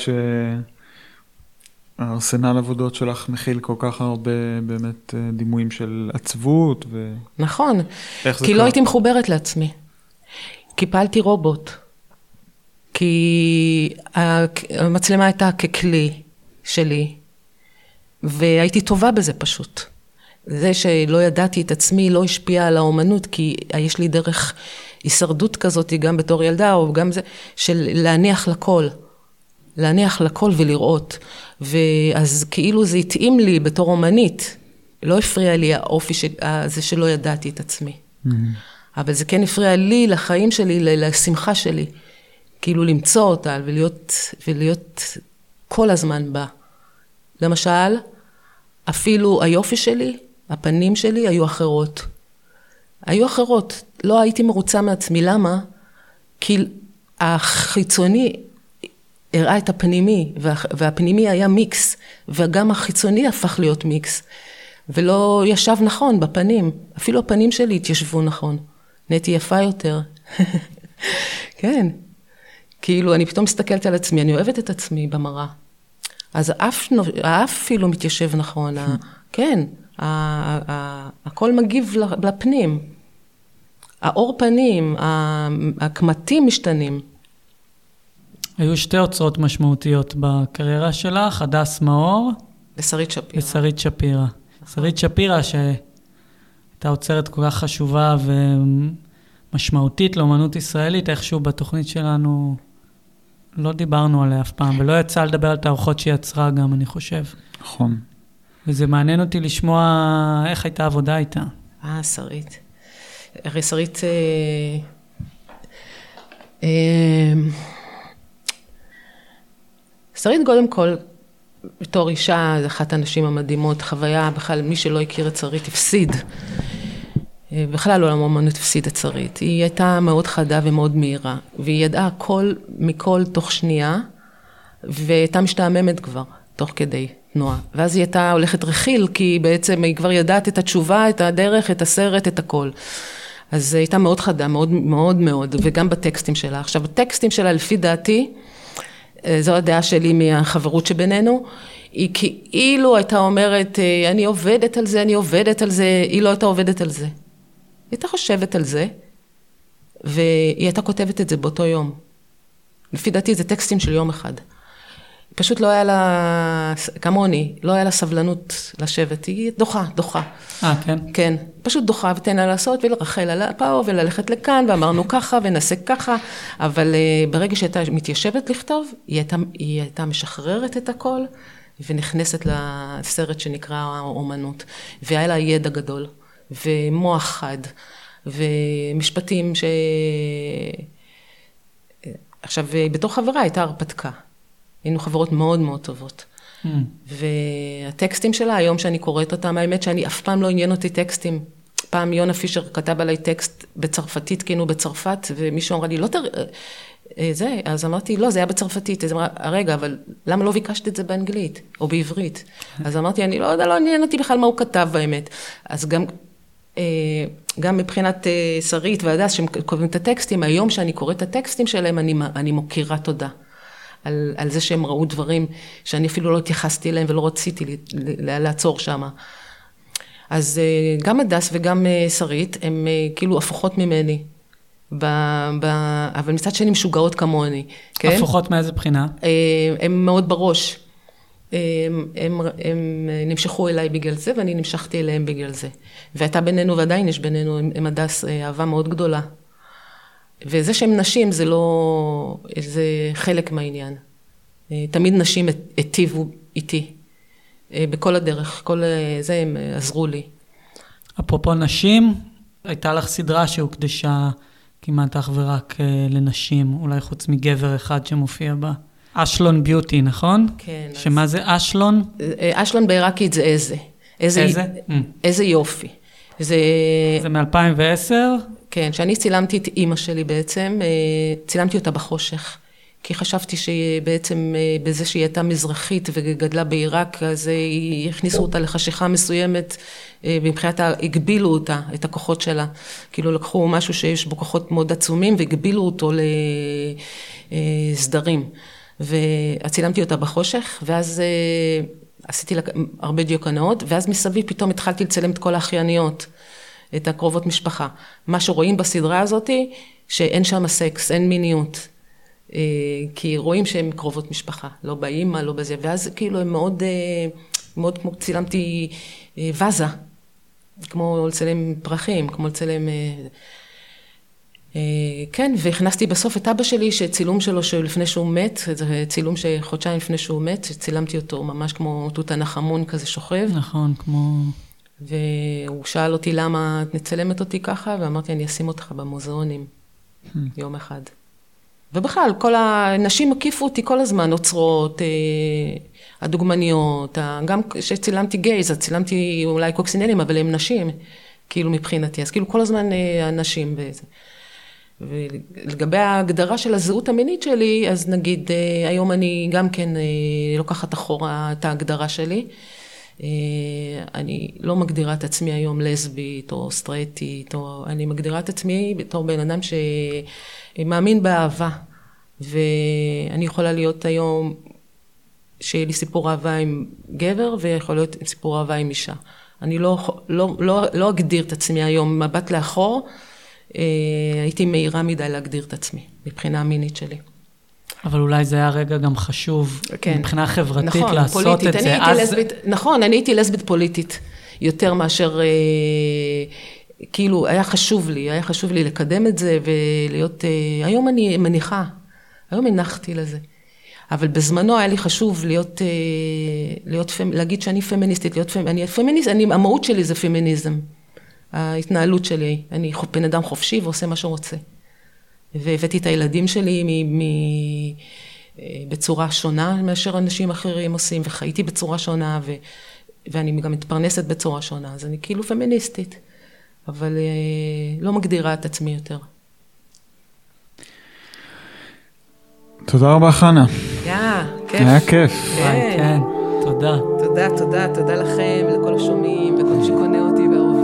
Speaker 2: שהארסנל עבודות שלך מכיל כל כך הרבה באמת אה, דימויים של עצבות? ו...
Speaker 3: נכון, כי לא קרה? לא הייתי מחוברת לעצמי. כי פעלתי רובוט. כי המצלמה הייתה ככלי שלי, והייתי טובה בזה פשוט. זה שלא ידעתי את עצמי לא השפיע על האומנות, כי יש לי דרך הישרדות כזאת, גם בתור ילדה, או גם זה, של להניח לכל. להניח לכל ולראות. ואז כאילו זה התאים לי בתור אומנית, לא הפריע לי האופי הזה שלא ידעתי את עצמי. Mm-hmm. אבל זה כן הפריע לי, לחיים שלי, לשמחה שלי. כאילו למצוא אותה ולהיות, ולהיות כל הזמן בה. למשל, אפילו היופי שלי, הפנים שלי היו אחרות. היו אחרות. לא הייתי מרוצה מעצמי. למה? כי החיצוני הראה את הפנימי, והפנימי היה מיקס, וגם החיצוני הפך להיות מיקס. ולא ישב נכון בפנים. אפילו הפנים שלי התיישבו נכון. נהייתי יפה יותר. כן. כאילו, אני פתאום מסתכלת על עצמי, אני אוהבת את עצמי במראה. אז האף, האף אפילו מתיישב נכון, כן, הכל מגיב לפנים. האור פנים, הקמטים משתנים.
Speaker 1: היו שתי אוצרות משמעותיות בקריירה שלך, הדס מאור.
Speaker 3: ושרית שפירא.
Speaker 1: ושרית שפירא. שרית שפירא, הייתה אוצרת כל כך חשובה ומשמעותית לאומנות ישראלית, איכשהו בתוכנית שלנו לא דיברנו עליה אף פעם, ולא יצא לדבר על תערוכות שהיא יצרה גם, אני חושב.
Speaker 2: נכון.
Speaker 1: וזה מעניין אותי לשמוע איך הייתה העבודה איתה.
Speaker 3: אה, שרית. הרי שרית... אה, אה, שרית קודם כל בתור אישה, זו אחת הנשים המדהימות, חוויה, בכלל מי שלא הכיר את שרית הפסיד. אה, בכלל עולם האמנות הפסיד את שרית. היא הייתה מאוד חדה ומאוד מהירה, והיא ידעה הכל מכל תוך שנייה, והייתה משתעממת כבר, תוך כדי תנועה. ואז היא הייתה הולכת רכיל, כי בעצם היא כבר ידעת את התשובה, את הדרך, את הסרט, את הכל. אז היא הייתה מאוד חדה, מאוד מאוד מאוד, וגם בטקסטים שלה. עכשיו, הטקסטים שלה, לפי דעתי, אה, זו הדעה שלי מהחברות שבינינו, היא כאילו הייתה אומרת, אה, אני עובדת על זה, אני עובדת על זה, היא לא הייתה עובדת על זה. היא הייתה חושבת על זה, והיא הייתה כותבת את זה באותו יום. לפי דעתי זה טקסטים של יום אחד. פשוט לא היה לה, כמוני, לא היה לה סבלנות לשבת, היא דוחה, דוחה.
Speaker 1: אה, כן?
Speaker 3: כן, פשוט דוחה ותן לה לעשות ולרחל על פה וללכת לכאן ואמרנו ככה ונעשה ככה, אבל uh, ברגע שהייתה מתיישבת לכתוב, היא הייתה, היא הייתה משחררת את הכל ונכנסת לסרט שנקרא האומנות, והיה לה ידע גדול ומוח חד ומשפטים ש... עכשיו, בתור חברה הייתה הרפתקה. היינו חברות מאוד מאוד טובות. Mm. והטקסטים שלה, היום שאני קוראת אותם, האמת שאני אף פעם לא עניין אותי טקסטים. פעם יונה פישר כתב עליי טקסט בצרפתית, כאילו בצרפת, ומישהו אמר לי, לא, תר... אה, זה, אז אמרתי, לא, זה היה בצרפתית. אז אמרה, רגע, אבל למה לא ביקשת את זה באנגלית, או בעברית? אז אמרתי, אני לא יודע, לא עניין אותי בכלל מה הוא כתב באמת. אז גם, אה, גם מבחינת אה, שרית והדס, שהם כותבים את הטקסטים, היום שאני קוראת את הטקסטים שלהם, אני, אני מוקירה תודה. על, על זה שהם ראו דברים שאני אפילו לא התייחסתי אליהם ולא רציתי לעצור שם. אז גם הדס וגם שרית, הם כאילו הפוכות ממני. ב, ב, אבל מצד שני משוגעות כמוני,
Speaker 1: כן? הפוכות מאיזה בחינה?
Speaker 3: הן אה, מאוד בראש. הם, הם, הם נמשכו אליי בגלל זה, ואני נמשכתי אליהם בגלל זה. והייתה בינינו, ועדיין יש בינינו, עם הדס, אה, אהבה מאוד גדולה. וזה שהן נשים זה לא, זה חלק מהעניין. אה, תמיד נשים היטיבו איתי, בכל הדרך, כל זה הם עזרו לי.
Speaker 1: אפרופו נשים, הייתה לך סדרה שהוקדשה כמעט אך ורק לנשים, אולי חוץ מגבר אחד שמופיע בה. אשלון ביוטי, נכון?
Speaker 3: כן.
Speaker 1: שמה אז... זה אשלון?
Speaker 3: אה, אשלון בעיראקית זה איזה.
Speaker 1: איזה? איזה,
Speaker 3: mm. איזה יופי.
Speaker 1: זה... זה מ-2010?
Speaker 3: כן, כשאני צילמתי את אימא שלי בעצם, אה, צילמתי אותה בחושך. כי חשבתי שבעצם אה, בזה שהיא הייתה מזרחית וגדלה בעיראק, אז אה, הכניסו אותה לחשיכה מסוימת, אה, מבחינת, הגבילו אותה, את הכוחות שלה. כאילו לקחו משהו שיש בו כוחות מאוד עצומים והגבילו אותו לסדרים. וצילמתי אותה בחושך, ואז עשיתי לה הרבה דיוקנאות, ואז מסביב פתאום התחלתי לצלם את כל האחייניות, את הקרובות משפחה. מה שרואים בסדרה הזאתי, שאין שם סקס, אין מיניות. אה, כי רואים שהן קרובות משפחה, לא באימא, לא בזה, ואז כאילו הם מאוד, אה, מאוד כמו צילמתי אה, ואזה, כמו לצלם פרחים, כמו לצלם... כן, והכנסתי בסוף את אבא שלי, שצילום שלו שלפני שהוא מת, זה צילום שחודשיים לפני שהוא מת, צילמתי אותו ממש כמו תות הנחמון כזה שוכב.
Speaker 1: נכון, כמו...
Speaker 3: והוא שאל אותי למה את מצלמת אותי ככה, ואמרתי, אני אשים אותך במוזיאונים hmm. יום אחד. ובכלל, כל הנשים הקיפו אותי כל הזמן, אוצרות, אה, הדוגמניות, גם כשצילמתי גייז, אז צילמתי אולי קוקסינלים, אבל הם נשים, כאילו מבחינתי, אז כאילו כל הזמן אה, הנשים וזה. ולגבי ההגדרה של הזהות המינית שלי, אז נגיד אה, היום אני גם כן לוקחת אחורה את ההגדרה שלי. אני לא מגדירה את עצמי היום לסבית או סטרייטית, או אני מגדירה את עצמי בתור בן אדם ש... מאמין באהבה, ואני יכולה להיות היום, שיהיה לי סיפור אהבה עם גבר, ויכול להיות סיפור אהבה עם אישה. אני לא, לא, לא, לא אגדיר את עצמי היום מבט לאחור, אה, הייתי מהירה מדי להגדיר את עצמי, מבחינה המינית שלי.
Speaker 1: אבל אולי זה היה רגע גם חשוב, כן. מבחינה חברתית, נכון, לעשות פוליטית.
Speaker 3: את זה. אז... לסבית, נכון, אני הייתי לסבית פוליטית, יותר מאשר... אה, כאילו, היה חשוב לי, היה חשוב לי לקדם את זה ולהיות... אה, היום אני מניחה, היום הנחתי לזה. אבל בזמנו היה לי חשוב להיות, אה, להיות להגיד שאני פמיניסטית, להיות פמיניסטית, אני פמיניסט, אני, המהות שלי זה פמיניזם. ההתנהלות שלי, אני בן אדם חופשי ועושה מה שהוא רוצה. והבאתי את הילדים שלי מ, מ, אה, בצורה שונה מאשר אנשים אחרים עושים, וחייתי בצורה שונה, ו, ואני גם מתפרנסת בצורה שונה, אז אני כאילו פמיניסטית. אבל אה, לא מגדירה את עצמי יותר.
Speaker 2: תודה רבה, חנה.
Speaker 3: היה, כיף.
Speaker 2: היה כיף.
Speaker 1: כן, תודה.
Speaker 3: תודה, תודה, תודה לכם, לכל השומעים, מי שקונה אותי ואוהב